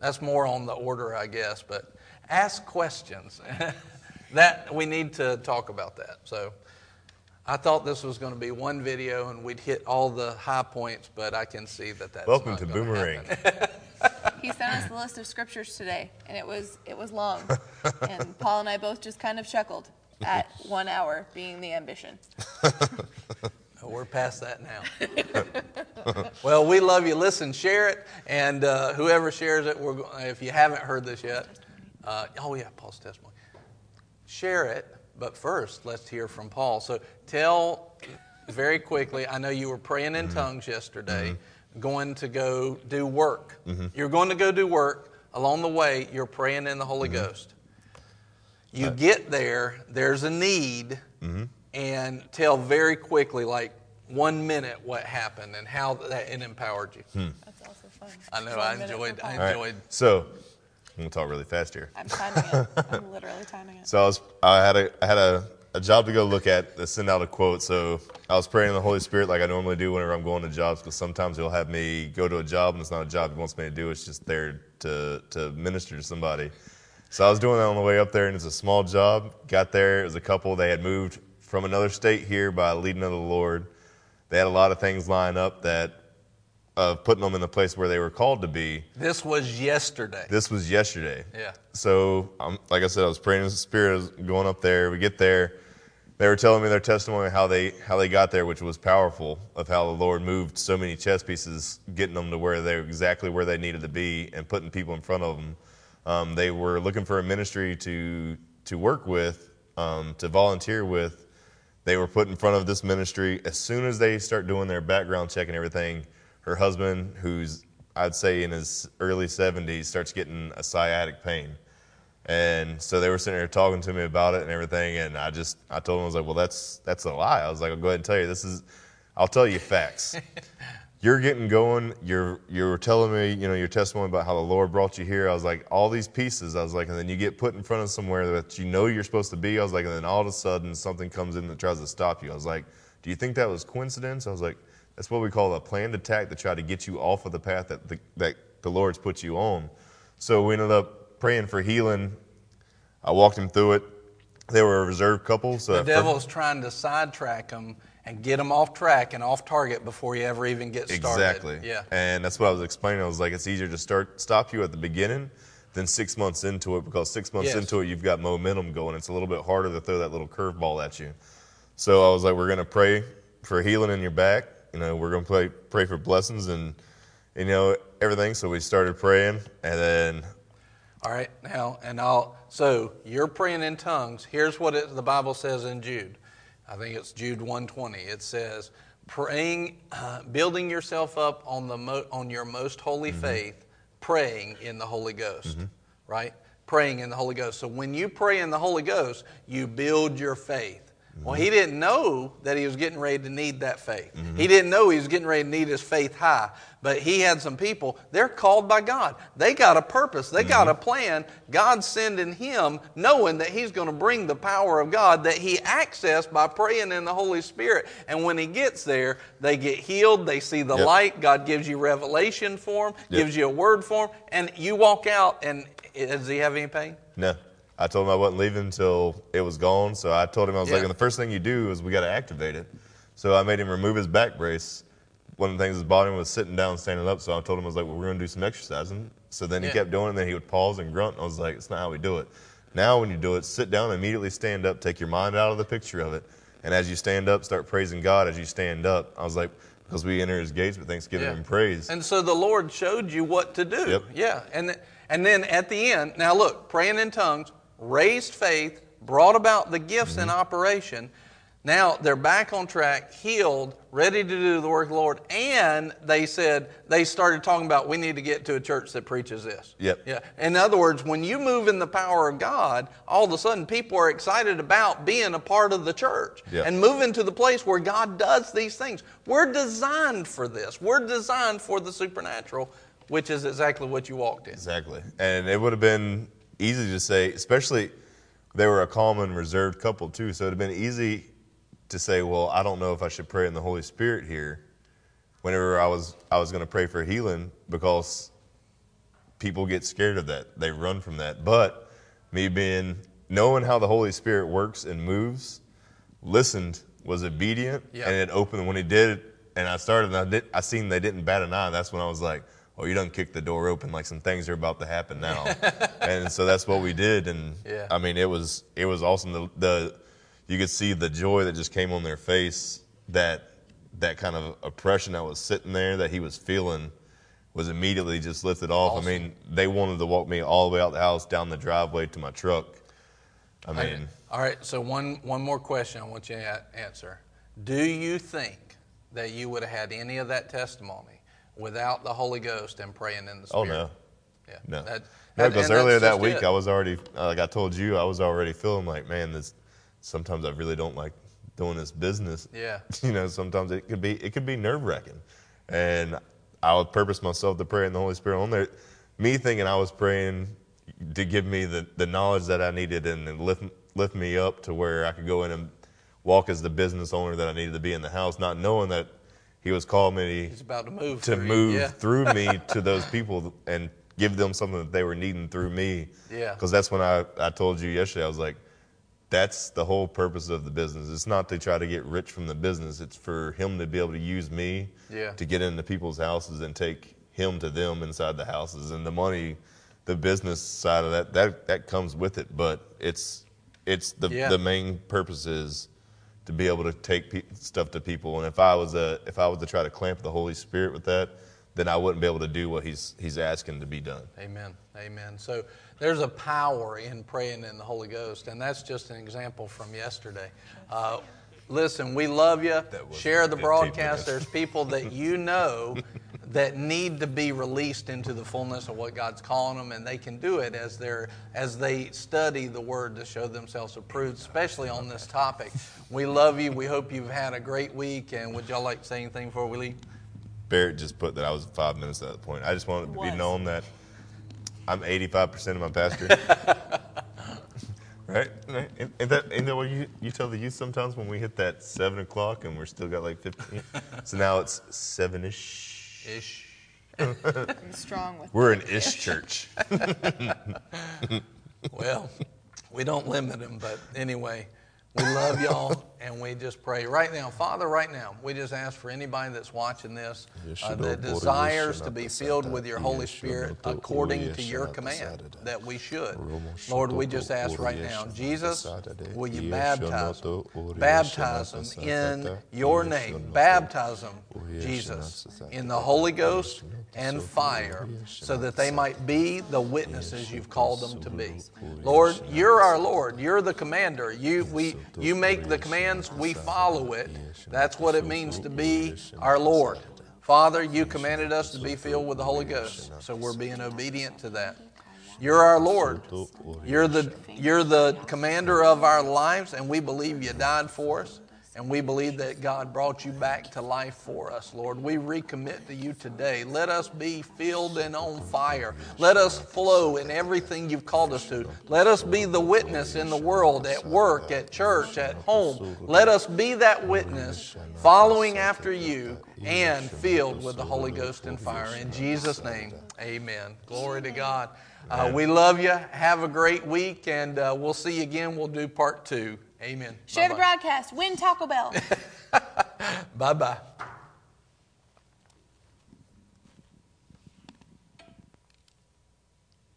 that's more on the order, I guess, but ask questions. [laughs] that we need to talk about that. So I thought this was going to be one video and we'd hit all the high points, but I can see that that's Welcome not to gonna Boomerang. happen. [laughs] He sent us the list of scriptures today, and it was it was long. and Paul and I both just kind of chuckled at one hour being the ambition. Oh, [laughs] We're past that now. [laughs] well, we love you. Listen, share it, and uh, whoever shares it, we're, go- if you haven't heard this yet, uh, oh yeah, Paul's testimony. Share it, but first, let's hear from Paul. So tell very quickly. I know you were praying in mm-hmm. tongues yesterday, mm-hmm. going to go do work. Mm-hmm. You're going to go do work. Along the way, you're praying in the Holy Ghost. You get there, there's a need, and tell very quickly, like one minute, what happened and how that it empowered you. Hmm. That's also fun. I know, One I enjoyed- for I Paul. All right. enjoyed- So, I'm gonna talk really fast here. I'm timing it. [laughs] I'm literally timing it. So I was, I had a, I had a, a job to go look at to send out a quote. So I was praying in the Holy Spirit like I normally do whenever I'm going to jobs, because sometimes He'll have me go to a job and it's not a job He wants me to do. It's just there to to minister to somebody. So I was doing that on the way up there, and it's a small job. Got there, it was a couple. They had moved from another state here by leading of the Lord. They had a lot of things lined up that of putting them in the place where they were called to be. This was yesterday. This was yesterday. Yeah. So, um, like I said, I was praying in the spirit, I was going up there. We get there. They were telling me their testimony how they how they got there, which was powerful, of how the Lord moved so many chess pieces, getting them to where they were exactly where they needed to be, and putting people in front of them. Um, they were looking for a ministry to to work with, um, to volunteer with. They were put in front of this ministry as soon as they start doing their background check and everything. Her husband, who's I'd say in his early 70s, starts getting a sciatic pain. And so they were sitting there talking to me about it and everything. And I just, I told them, I was like, well, that's, that's a lie. I was like, I'll go ahead and tell you, this is, I'll tell you facts. [laughs] you're getting going. You're, you're telling me, you know, your testimony about how the Lord brought you here. I was like, all these pieces. I was like, and then you get put in front of somewhere that you know you're supposed to be. I was like, and then all of a sudden something comes in that tries to stop you. I was like, do you think that was coincidence? I was like, that's what we call a planned attack to try to get you off of the path that the, that the Lord's put you on. So we ended up praying for healing. I walked him through it. They were a reserved couple. So The devil's trying to sidetrack them and get them off track and off target before you ever even get started. Exactly. Yeah. And that's what I was explaining. I was like, it's easier to start stop you at the beginning than six months into it because six months Yes. into it you've got momentum going. It's a little bit harder to throw that little curveball at you. So I was like, we're gonna pray for healing in your back. You know, we're gonna pray pray for blessings and you know everything. So we started praying, and then All right, now, and I'll, so you're praying in tongues. Here's what it, the Bible says in Jude. I think it's Jude 120. It says, praying, uh, [clears throat] building yourself up on, the mo, on your most holy faith, praying in the Holy Ghost, right? Praying in the Holy Ghost. So when you pray in the Holy Ghost, you build your faith. Well, he didn't know that he was getting ready to need that faith. He mm-hmm. didn't know he was getting ready to need his faith high. But he had some people, they're called by God. They got a purpose, they got a mm-hmm. plan. God's sending him knowing that he's going to bring the power of God that he accessed by praying in the Holy Spirit. And when he gets there, they get healed, they see the Yep. light, God gives you revelation for them, Yep. gives you a word for them, and you walk out and eh, does he have any pain? No. I told him I wasn't leaving until it was gone. So I told him, I was like, and the first thing you do is we got to activate it. So I made him remove his back brace. One of the things that bothered him was sitting down, standing up. So I told him, I was like, well, we're going to do some exercising. So then he Yeah. kept doing it, and then he would pause and grunt. And I was like, it's not how we do it. Now, when you do it, sit down, immediately stand up, take your mind out of the picture of it. And as you stand up, start praising God as you stand up. I was like, because we enter his gates with thanksgiving Yeah. and praise. And so the Lord showed you what to do. Yep. Yeah. And, th- and then at the end, now look, praying in tongues, raised faith, brought about the gifts in Mm-hmm. operation. Now they're back on track, healed, ready to do the work of the Lord. And they said, they started talking about we need to get to a church that preaches this. Yep. Yeah. In other words, when you move in the power of God, all of a sudden people are excited about being a part of the church Yep. and moving to the place where God does these things. We're designed for this. We're designed for the supernatural, which is exactly what you walked in. Exactly. And it would have been easy to say, especially they were a calm and reserved couple too. So it would have been easy to say, well, I don't know if I should pray in the Holy Spirit here. Whenever I was I was going to pray for healing because people get scared of that. They run from that. But me being knowing how the Holy Spirit works and moves, listened, was obedient, Yeah. and it opened when he did. And I started, and I did. I seen they didn't bat an eye. That's when I was like, "Oh, you done kicked the door open. Like some things are about to happen now." [laughs] and so that's what we did. And Yeah. I mean, it was it was awesome. The, the you could see the joy that just came on their face. That that kind of oppression that was sitting there that he was feeling was immediately just lifted off. Awesome. I mean, they wanted to walk me all the way out the house, down the driveway to my truck. I mean, All right, so one, one more question I want you to answer. Do you think that you would have had any of that testimony without the Holy Ghost and praying in the oh Spirit? no, Yeah. no, That- no, because earlier that week it. I was already, like I told you, I was already feeling like, man, this. Sometimes I really don't like doing this business. Yeah. [laughs] You know, sometimes it could be it could be nerve wracking, and I would purpose myself to pray in the Holy Spirit on there. Me thinking I was praying to give me the, the knowledge that I needed and lift lift me up to where I could go in and walk as the business owner that I needed to be in the house, not knowing that He was calling me He's about to move. to through you. move Yeah. through me [laughs] to those people and give them something that they were needing through me. Yeah. Because that's when I, I told you yesterday, I was like, that's the whole purpose of the business. It's not to try to get rich from the business. It's for him to be able to use me Yeah. to get into people's houses and take him to them inside the houses. And the money, the business side of that, that, that comes with it. But it's, it's the, Yeah. the main purpose is to be able to take pe- stuff to people. And if I was a, if I was to try to clamp the Holy Spirit with that, then I wouldn't be able to do what he's he's asking to be done. Amen. Amen. So there's a power in praying in the Holy Ghost, and that's just an example from yesterday. Uh, listen, we love you. Share the broadcast. There's people that you know [laughs] that need to be released into the fullness of what God's calling them, and they can do it as they're as they study the Word to show themselves approved, especially on this topic. We love you. We hope you've had a great week. And would y'all like to say anything before we leave? Barrett just put that I was five minutes at the point. I just wanted it to be known that I'm 85% of my pastor. [laughs] right? right? Ain't ain't that, ain't that what you, you tell the youth sometimes when we hit that 7 o'clock and we're still got like 15? so now it's 7 ish. Ish. I'm strong with We're an ish church. [laughs] Well, we don't limit them, but anyway, we love y'all and we just pray right now. Father, right now, we just ask for anybody that's watching this uh, that desires to be filled with your Holy Spirit according to your command that we should. Lord, we just ask right now, Jesus, will you baptize them? Baptize them in your name. Baptize them, Jesus, in the Holy Ghost and fire so that they might be the witnesses you've called them to be. Lord, you're our Lord. You're the commander. You, we, you make the commands, we follow it. That's what it means to be our Lord. Father, you commanded us to be filled with the Holy Ghost, so we're being obedient to that. You're our Lord. You're the, you're the commander of our lives, and we believe you died for us. And we believe that God brought you back to life for us, Lord. We recommit to you today. Let us be filled and on fire. Let us flow in everything you've called us to. Let us be the witness in the world, at work, at church, at home. Let us be that witness following after you and filled with the Holy Ghost and fire. In Jesus' name, amen. Glory to God. Uh, we love you. Have a great week, and uh, we'll see you again. We'll do part two. Amen. Share the Bye-bye. broadcast. Win Taco Bell. [laughs] Bye bye.